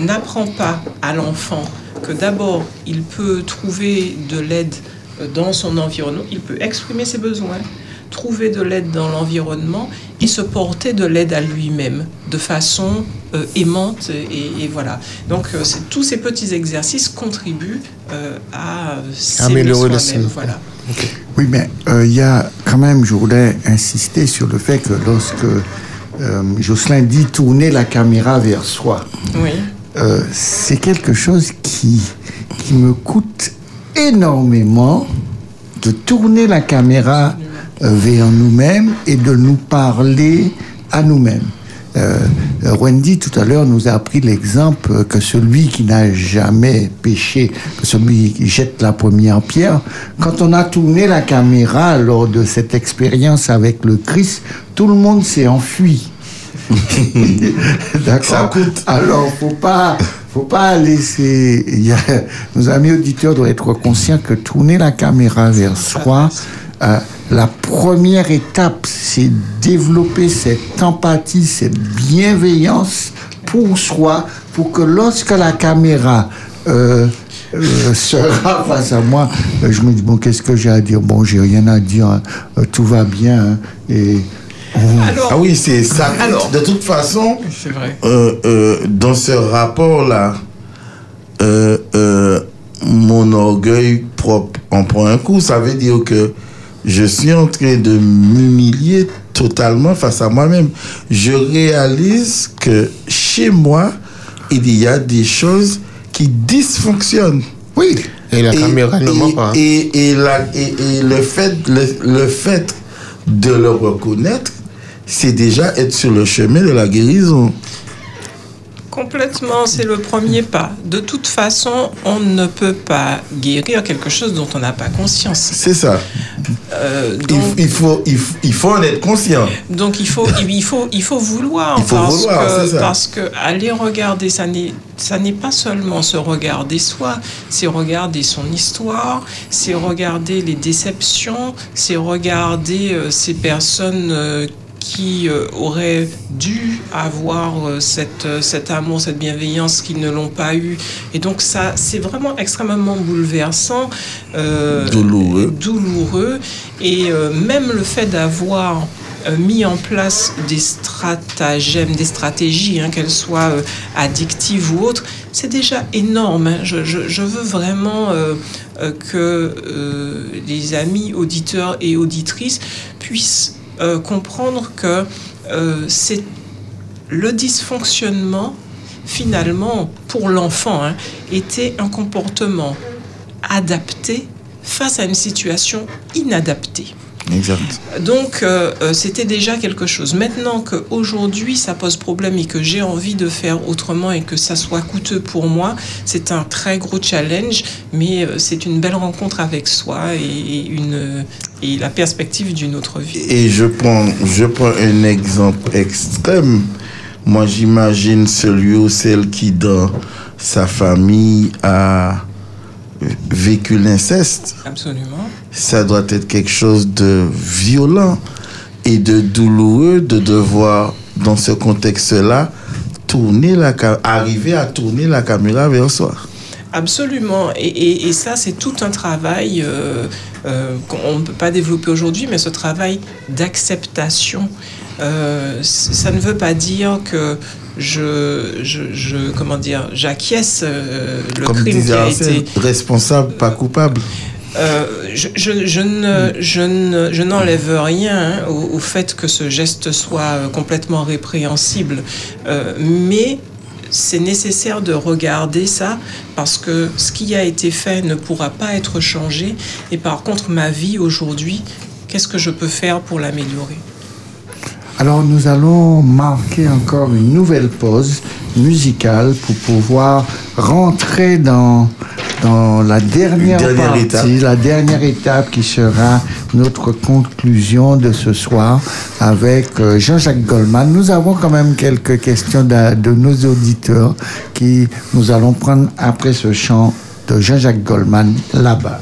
n'apprend pas à l'enfant que d'abord il peut trouver de l'aide euh, dans son environnement, il peut exprimer ses besoins, trouver de l'aide dans l'environnement et se porter de l'aide à lui-même de façon euh, aimante et, et voilà. Donc euh, c'est- tous ces petits exercices contribuent euh, à Améliorer le sien. Voilà. Oui, mais euh, il y a quand même, je voulais insister sur le fait que lorsque euh, Jocelyn dit tourner la caméra vers soi, Oui. Euh, c'est quelque chose qui, qui me coûte énormément de tourner la caméra euh, vers nous-mêmes et de nous parler à nous-mêmes. Euh, Wendy, tout à l'heure, nous a appris l'exemple que celui qui n'a jamais péché, que celui qui jette la première pierre, quand on a tourné la caméra lors de cette expérience avec le Christ, tout le monde s'est enfui. D'accord. Alors, faut pas, faut pas laisser. il y a- nos amis auditeurs doivent être conscients que tourner la caméra vers soi, euh, la première étape, c'est développer cette empathie, cette bienveillance pour soi, pour que lorsque la caméra euh, euh, sera face à moi, je me dis bon, qu'est-ce que j'ai à dire? Bon, j'ai rien à dire, hein, tout va bien, hein, et ah oui, c'est ça. de toute façon, vrai. euh, euh, dans ce rapport-là, euh, euh, mon orgueil propre en prend un coup. Ça veut dire que je suis en train de m'humilier totalement face à moi-même. Je réalise que chez moi, il y a des choses qui dysfonctionnent. Oui. Et la caméra ne et- ment pas. Et, et, la- et- et le, fait, le, le fait de le reconnaître, c'est déjà être sur le chemin de la guérison. Complètement, c'est le premier pas. De toute façon, on ne peut pas guérir quelque chose dont on n'a pas conscience. C'est ça. Euh, Il, donc, il faut, il, faut- il faut en être conscient. donc il faut, il faut, il faut vouloir. Il faut parce vouloir, que, c'est ça. Parce que aller regarder, ça n'est, ça n'est pas seulement se regarder soi, c'est regarder son histoire, c'est regarder les déceptions, c'est regarder euh, ces personnes. euh, qui euh, auraient dû avoir euh, cette, euh, cet amour, cette bienveillance, qui ne l'ont pas eu. Et donc ça, c'est vraiment extrêmement bouleversant, Douloureux. douloureux. Et même le fait d'avoir mis en place des stratagèmes, des stratégies, hein, qu'elles soient addictives ou autres, c'est déjà énorme. hein. Je, je- je veux vraiment que les amis auditeurs et auditrices puissent euh, comprendre que euh, c'est le dysfonctionnement, finalement, pour l'enfant, hein, était un comportement adapté face à une situation inadaptée. Exact. Donc, euh, euh, c'était déjà quelque chose. Maintenant qu'aujourd'hui, ça pose problème et que j'ai envie de faire autrement et que ça soit coûteux pour moi, c'est un très gros challenge, mais euh, c'est une belle rencontre avec soi et, et une, et la perspective d'une autre vie. Et je prends, je prends un exemple extrême. Moi, j'imagine celui ou celle qui, dans sa famille, a vécu l'inceste. Absolument. Ça doit être quelque chose de violent et de douloureux de devoir, dans ce contexte-là, tourner la, arriver à tourner la caméra vers soi. Absolument. Et, et- et ça, c'est tout un travail euh, euh, qu'on ne peut pas développer aujourd'hui, mais ce travail d'acceptation. Euh, ça ne veut pas dire que je, je, je- comment dire, j'acquiesce euh, le Comme crime qui a été. responsable, pas coupable. Euh, je, je- je ne, je ne- je n'enlève rien hein, au, au fait que ce geste soit euh, complètement répréhensible, Euh, mais c'est nécessaire de regarder ça parce que ce qui a été fait ne pourra pas être changé. Et par contre, ma vie aujourd'hui, qu'est-ce que je peux faire pour l'améliorer? Alors nous allons marquer encore une nouvelle pause musicale pour pouvoir rentrer dans, la dernière, étape. la dernière étape qui sera notre conclusion de ce soir avec euh, Jean-Jacques Goldman. Nous avons quand même quelques questions de, de nos auditeurs qui nous allons prendre après ce chant de Jean-Jacques Goldman là-bas.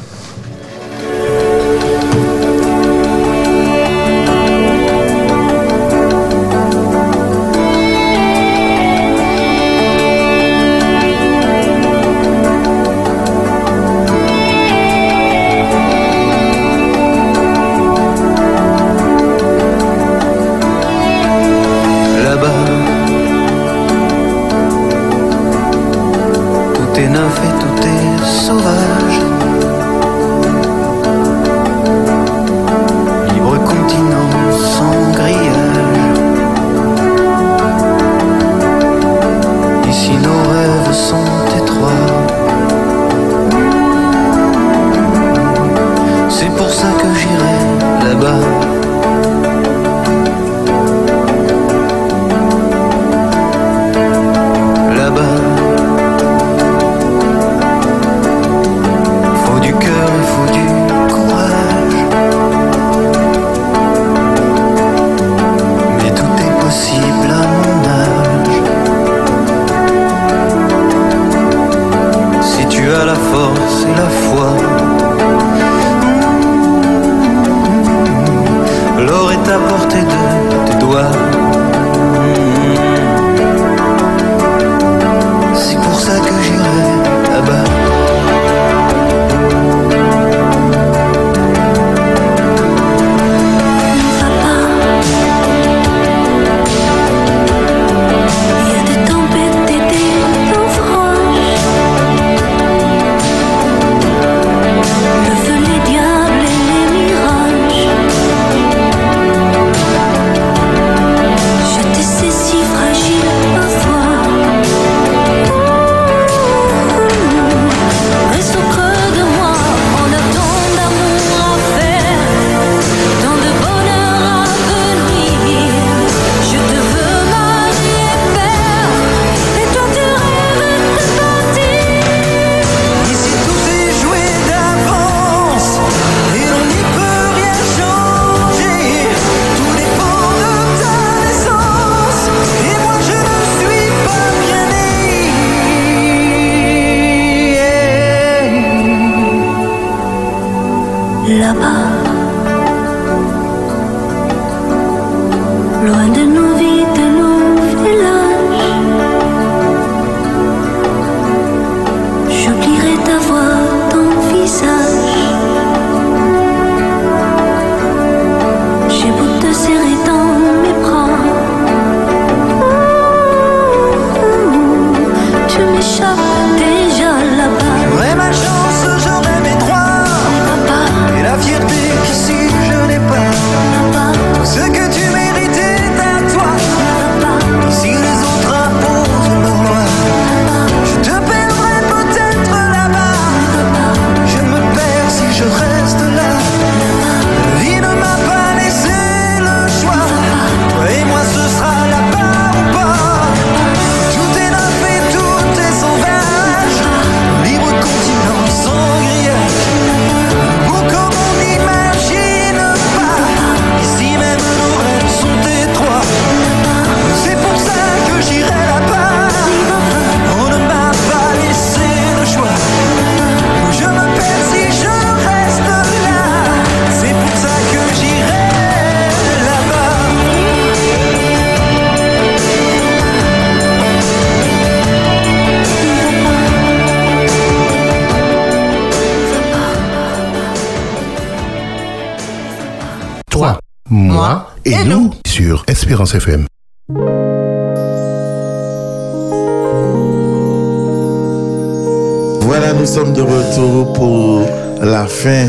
Voilà, nous sommes de retour pour la fin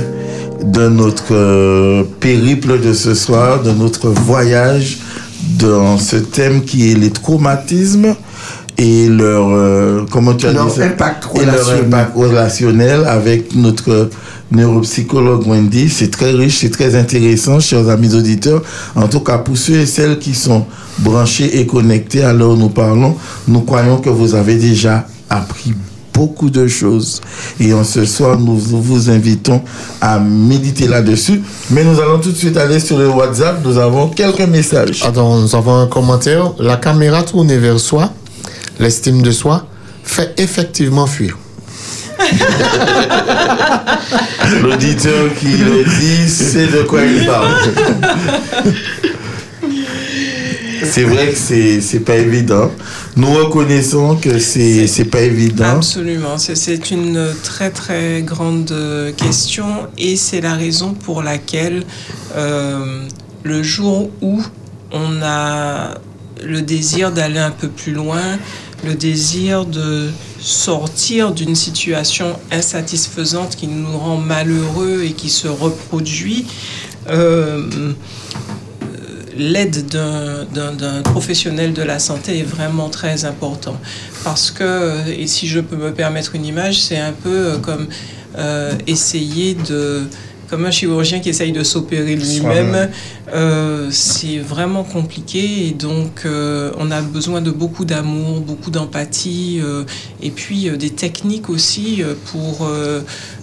de notre euh, périple de ce soir, de notre voyage dans ce thème qui est les traumatismes et leur euh, comment tu as dit. Et leur impact relationnel avec notre neuropsychologue Wendy. C'est très riche, c'est très intéressant, chers amis auditeurs. En tout cas, pour ceux et celles qui sont branchés et connectés à l'heure où nous parlons, nous croyons que vous avez déjà appris beaucoup de choses. Et en ce soir, nous vous invitons à méditer là-dessus. Mais nous allons tout de suite aller sur le WhatsApp. Nous avons quelques messages. Attends, nous avons un commentaire. La caméra tournée vers soi, l'estime de soi, fait effectivement fuir. L'auditeur qui le dit, c'est de quoi il parle. C'est vrai que c'est pas évident. Nous reconnaissons que c'est pas évident. Absolument, c'est- une très très grande question et c'est la raison pour laquelle euh, le jour où on a le désir d'aller un peu plus loin, le désir de sortir d'une situation insatisfaisante qui nous rend malheureux et qui se reproduit, euh, l'aide d'un- professionnel de la santé est vraiment très important. Parce que, et si je peux me permettre une image, c'est un peu euh, comme euh, essayer de... Comme un chirurgien qui essaye de s'opérer lui-même, euh, c'est vraiment compliqué et donc euh, on a besoin de beaucoup d'amour, beaucoup d'empathie euh, et puis des techniques aussi pour,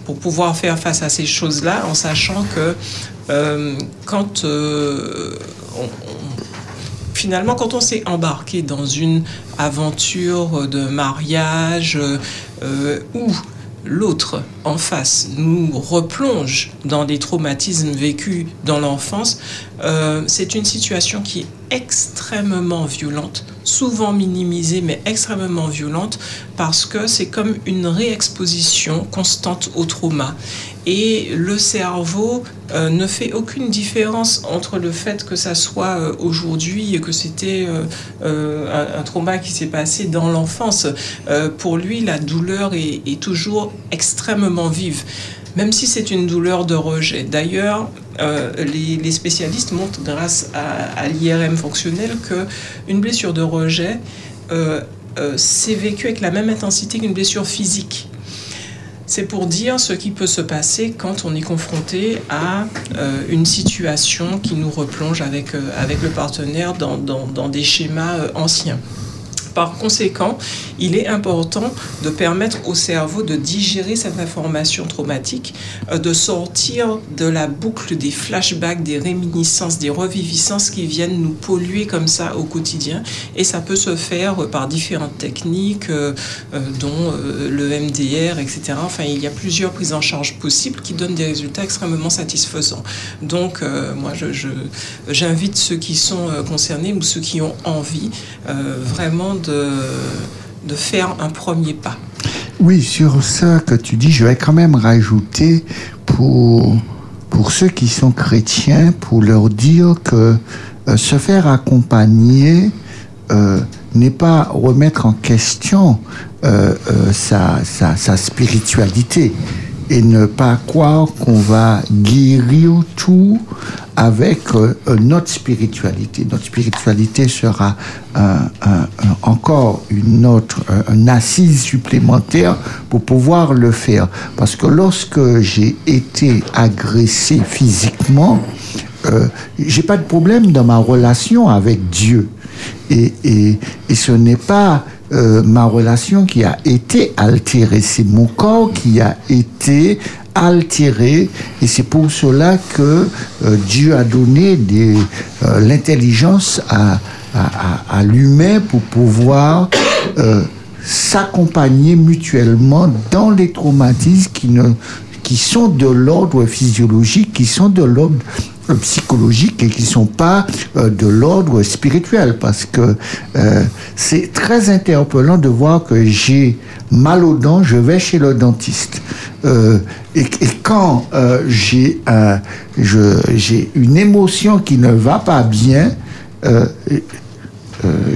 pour pouvoir faire face à ces choses-là en sachant que quand on- on- finalement quand on s'est embarqué dans une aventure de mariage euh, où l'autre en face nous replonge dans des traumatismes vécus dans l'enfance, euh, c'est une situation qui est extrêmement violente, souvent minimisée, mais extrêmement violente, parce que c'est comme une réexposition constante au trauma. Et le cerveau euh, ne fait aucune différence entre le fait que ça soit euh, aujourd'hui et que c'était un, un trauma qui s'est passé dans l'enfance. Pour lui, la douleur est toujours extrêmement vive, même si c'est une douleur de rejet. D'ailleurs, euh, les, spécialistes montrent grâce à, l'IRM fonctionnel que une blessure de rejet euh, euh, avec la même intensité qu'une blessure physique. C'est pour dire ce qui peut se passer quand on est confronté à euh, une situation qui nous replonge avec, le partenaire dans, des schémas anciens. Par conséquent, il est important de permettre au cerveau de digérer cette information traumatique, euh, de sortir de la boucle des flashbacks, des réminiscences, des reviviscences qui viennent nous polluer comme ça au quotidien. Et ça peut se faire euh, par différentes techniques, euh, dont le MDR, etc. Enfin, il y a plusieurs prises en charge possibles qui donnent des résultats extrêmement satisfaisants. Donc, moi, j'invite ceux qui sont concernés ou ceux qui ont envie vraiment de, faire un premier pas. Oui, sur ça que tu dis, je vais quand même rajouter pour, pour ceux qui sont chrétiens, pour leur dire que euh, se faire accompagner euh, n'est pas remettre en question euh, sa, sa spiritualité et ne pas croire qu'on va guérir tout avec euh, euh, notre spiritualité. Notre spiritualité sera un- encore une autre, un- une assise supplémentaire pour pouvoir le faire. Parce que lorsque j'ai été agressé physiquement, euh, j'ai pas de problème dans ma relation avec Dieu. Et, et, et ce n'est pas euh, ma relation qui a été altérée, c'est mon corps qui a été altéré. Et c'est pour cela que euh, Dieu a donné euh, l'intelligence à, à, l'humain pour pouvoir s'accompagner mutuellement dans les traumatismes qui, ne, qui sont de l'ordre physiologique, qui sont de l'ordre euh, psychologique et qui ne sont pas euh, de l'ordre spirituel parce que euh, c'est très interpellant de voir que j'ai mal aux dents, je vais chez le dentiste. Euh, et, quand j'ai un- une émotion qui ne va pas bien,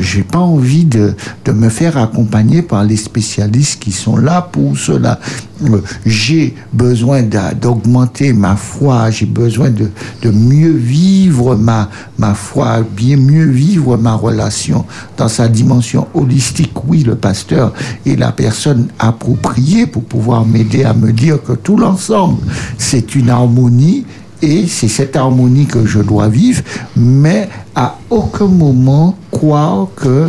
j'ai pas envie de, de me faire accompagner par les spécialistes qui sont là pour cela. Euh, j'ai besoin d'a- d'augmenter ma foi, j'ai besoin de, de mieux vivre ma, ma foi, bien mieux vivre ma relation dans sa dimension holistique. Oui, le pasteur est la personne appropriée pour pouvoir m'aider à me dire que tout l'ensemble, c'est une harmonie et c'est cette harmonie que je dois vivre, mais à aucun moment croire que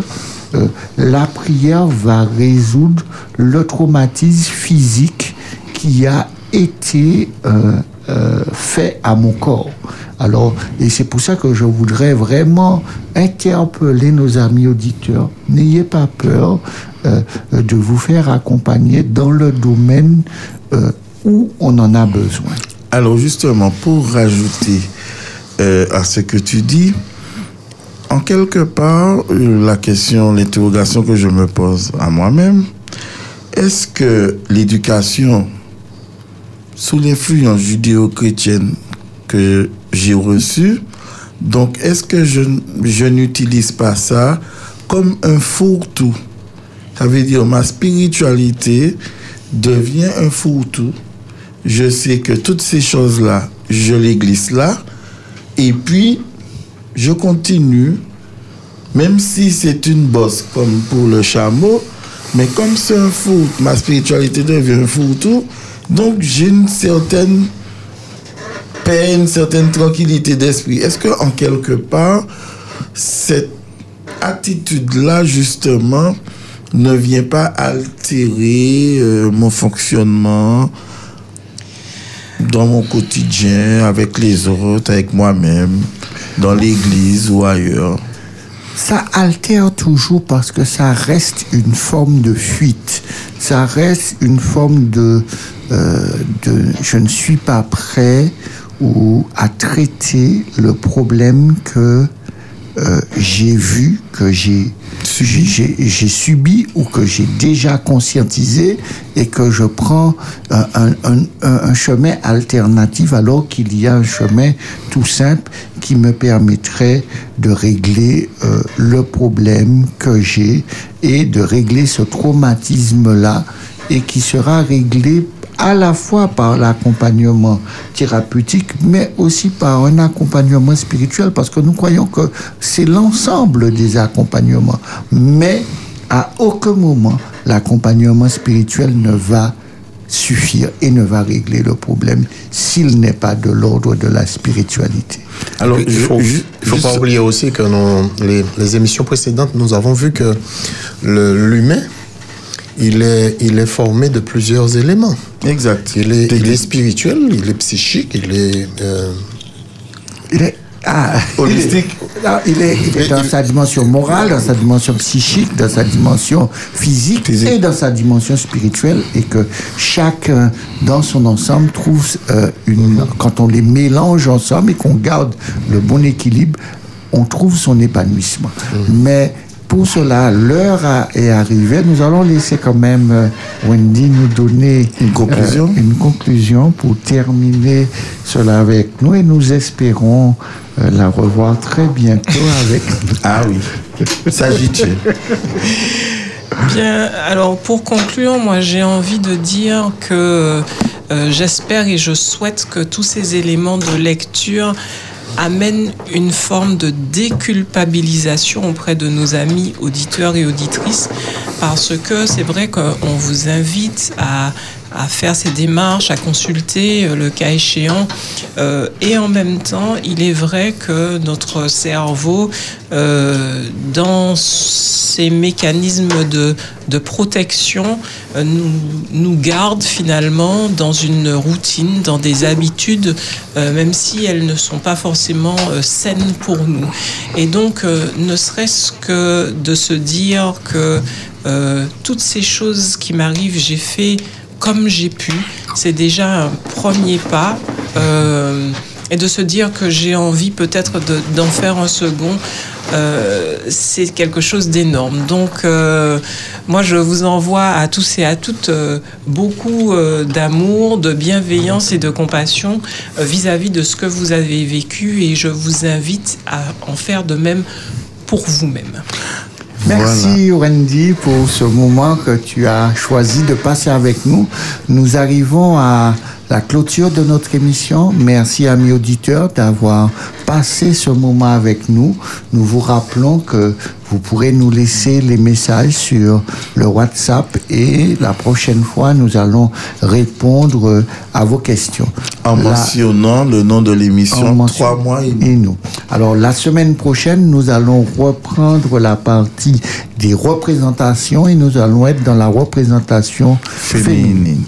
euh, la prière va résoudre le traumatisme physique qui a été euh, euh, fait à mon corps. Alors, et c'est pour ça que je voudrais vraiment interpeller nos amis auditeurs. N'ayez pas peur de vous faire accompagner dans le domaine où on en a besoin. Alors justement, pour rajouter à ce que tu dis, en quelque part, euh, la question, l'interrogation que je me pose à moi-même, est-ce que l'éducation sous l'influence judéo-chrétienne que j'ai reçue, donc est-ce que je, je n'utilise pas ça comme un fourre-tout? Ça veut dire ma spiritualité devient un fourre-tout. Je sais que toutes ces choses-là, je les glisse là, et puis je continue, même si c'est une bosse comme pour le chameau, mais comme c'est un fourre, ma spiritualité devient un fourre-tout, donc j'ai une certaine paix, une certaine tranquillité d'esprit. Est-ce que en quelque part, cette attitude-là, justement, ne vient pas altérer euh, mon fonctionnement dans mon quotidien, avec les autres, avec moi-même, dans l'église ou ailleurs Ça altère toujours parce que ça reste une forme de fuite. Ça reste une forme de, euh, de je ne suis pas prêt ou à traiter le problème que euh, j'ai vu, que j'ai subi. ou que j'ai déjà conscientisé et que je prends un, un- un- un- un chemin alternatif alors qu'il y a un chemin tout simple qui me permettrait de régler euh, le problème que j'ai et de régler ce traumatisme-là et qui sera réglé à la fois par l'accompagnement thérapeutique, mais aussi par un accompagnement spirituel, parce que nous croyons que c'est l'ensemble des accompagnements. Mais à aucun moment, l'accompagnement spirituel ne va suffire et ne va régler le problème s'il n'est pas de l'ordre de la spiritualité. Alors, il je- faut, pas oublier aussi que dans les, les émissions précédentes, nous avons vu que l'humain, il est, il est formé de plusieurs éléments. Exact. Il est, il est spirituel, il est psychique, il est... euh, Il est ah, Holistique. Il est, ah, il est- il est dans sa dimension morale, dans sa dimension psychique, dans sa dimension physique, et dans sa dimension spirituelle, et que chacun dans son ensemble trouve euh, une. Quand on les mélange ensemble et qu'on garde le bon équilibre, on trouve son épanouissement. Mais pour cela, l'heure est arrivée. Nous allons laisser quand même euh, Wendy nous donner Une conclusion. euh, une conclusion pour terminer cela avec nous et nous espérons euh, la revoir très bientôt avec Ah oui, s'agit-il Bien, alors pour conclure, moi j'ai envie de dire que euh, j'espère et je souhaite que tous ces éléments de lecture amènent une forme de déculpabilisation auprès de nos amis auditeurs et auditrices parce que c'est vrai qu'on vous invite à, à faire ces démarches, à consulter euh, le cas échéant euh, et en même temps il est vrai que notre cerveau euh, dans ces mécanismes de, de protection euh, nous, nous garde finalement dans une routine, dans des habitudes, euh, même si elles ne sont pas forcément saines pour nous. Et donc, ne serait-ce que de se dire que toutes ces choses qui m'arrivent, j'ai fait comme j'ai pu, c'est déjà un premier pas. euh, et de se dire que j'ai envie peut-être de- d'en faire un second, euh, c'est quelque chose d'énorme. Donc, euh, moi, je vous envoie à tous et à toutes beaucoup d'amour, de bienveillance et de compassion vis-à-vis de ce que vous avez vécu et je vous invite à en faire de même pour vous-même. Merci Wendy pour ce moment que tu as choisi de passer avec nous. Nous arrivons à la clôture de notre émission. Merci amis auditeurs d'avoir passer ce moment avec nous. Nous vous rappelons que vous pourrez nous laisser les messages sur le WhatsApp et la prochaine fois, nous allons répondre à vos questions. En La- mentionnant le nom de l'émission, mention- trois mois et et nous. Alors la semaine prochaine, nous allons reprendre la partie des représentations et nous allons être dans la représentation féminine. féminine.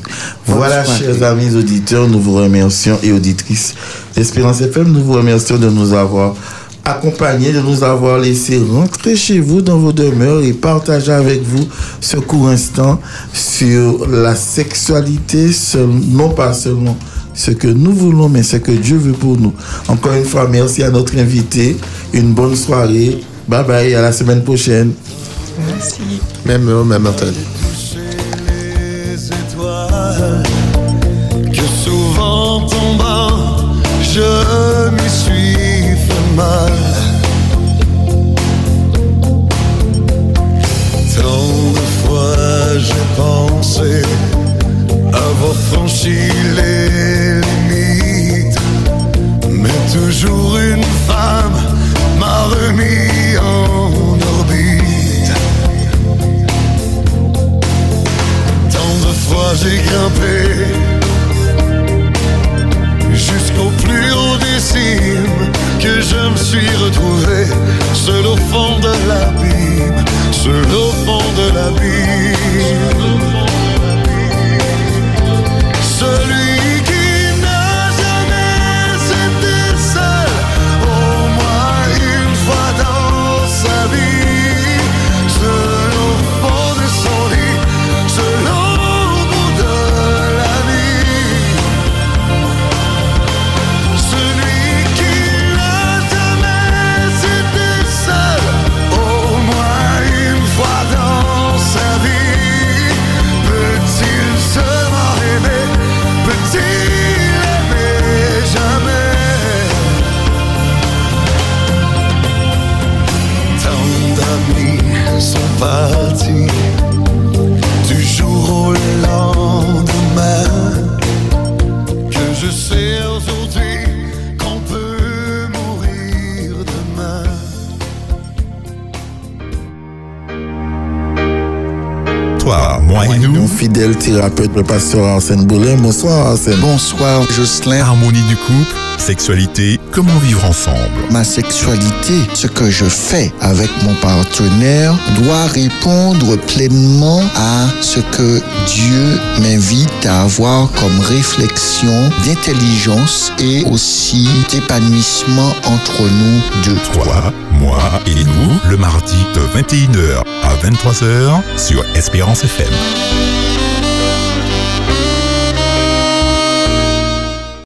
Voilà, chers amis auditeurs, nous vous remercions et auditrices d'Espérance FM, nous vous remercions de nous avoir accompagnés, de nous avoir laissé rentrer chez vous dans vos demeures et partager avec vous ce court instant sur la sexualité, seul- non pas seulement ce que nous voulons, mais ce que Dieu veut pour nous. Encore une fois, merci à notre invité. Une bonne soirée. Bye bye, à la semaine prochaine. Merci. Même heure, même antenne. Je m'y suis fait mal. Tant de fois j'ai pensé avoir franchi les limites mais toujours une femme m'a remis en orbite. Tant de fois j'ai grimpé que je me suis retrouvé seul au fond de l'abîme, seul au fond de l'abîme. Partis du jour au lendemain que je sais aujourd'hui qu'on peut mourir demain. Toi, moi et nous, Mon fidèle thérapeute, le pasteur Arsène Boulin. Bonsoir Arsène. Bonsoir Jocelyn. harmonie du couple, sexualité, comment vivre ensemble? Ma sexualité, ce que je fais avec mon partenaire, doit répondre pleinement à ce que Dieu m'invite à avoir comme réflexion d'intelligence et aussi d'épanouissement entre nous deux. Toi, moi et nous, le mardi de 21h à 23h sur Espérance FM.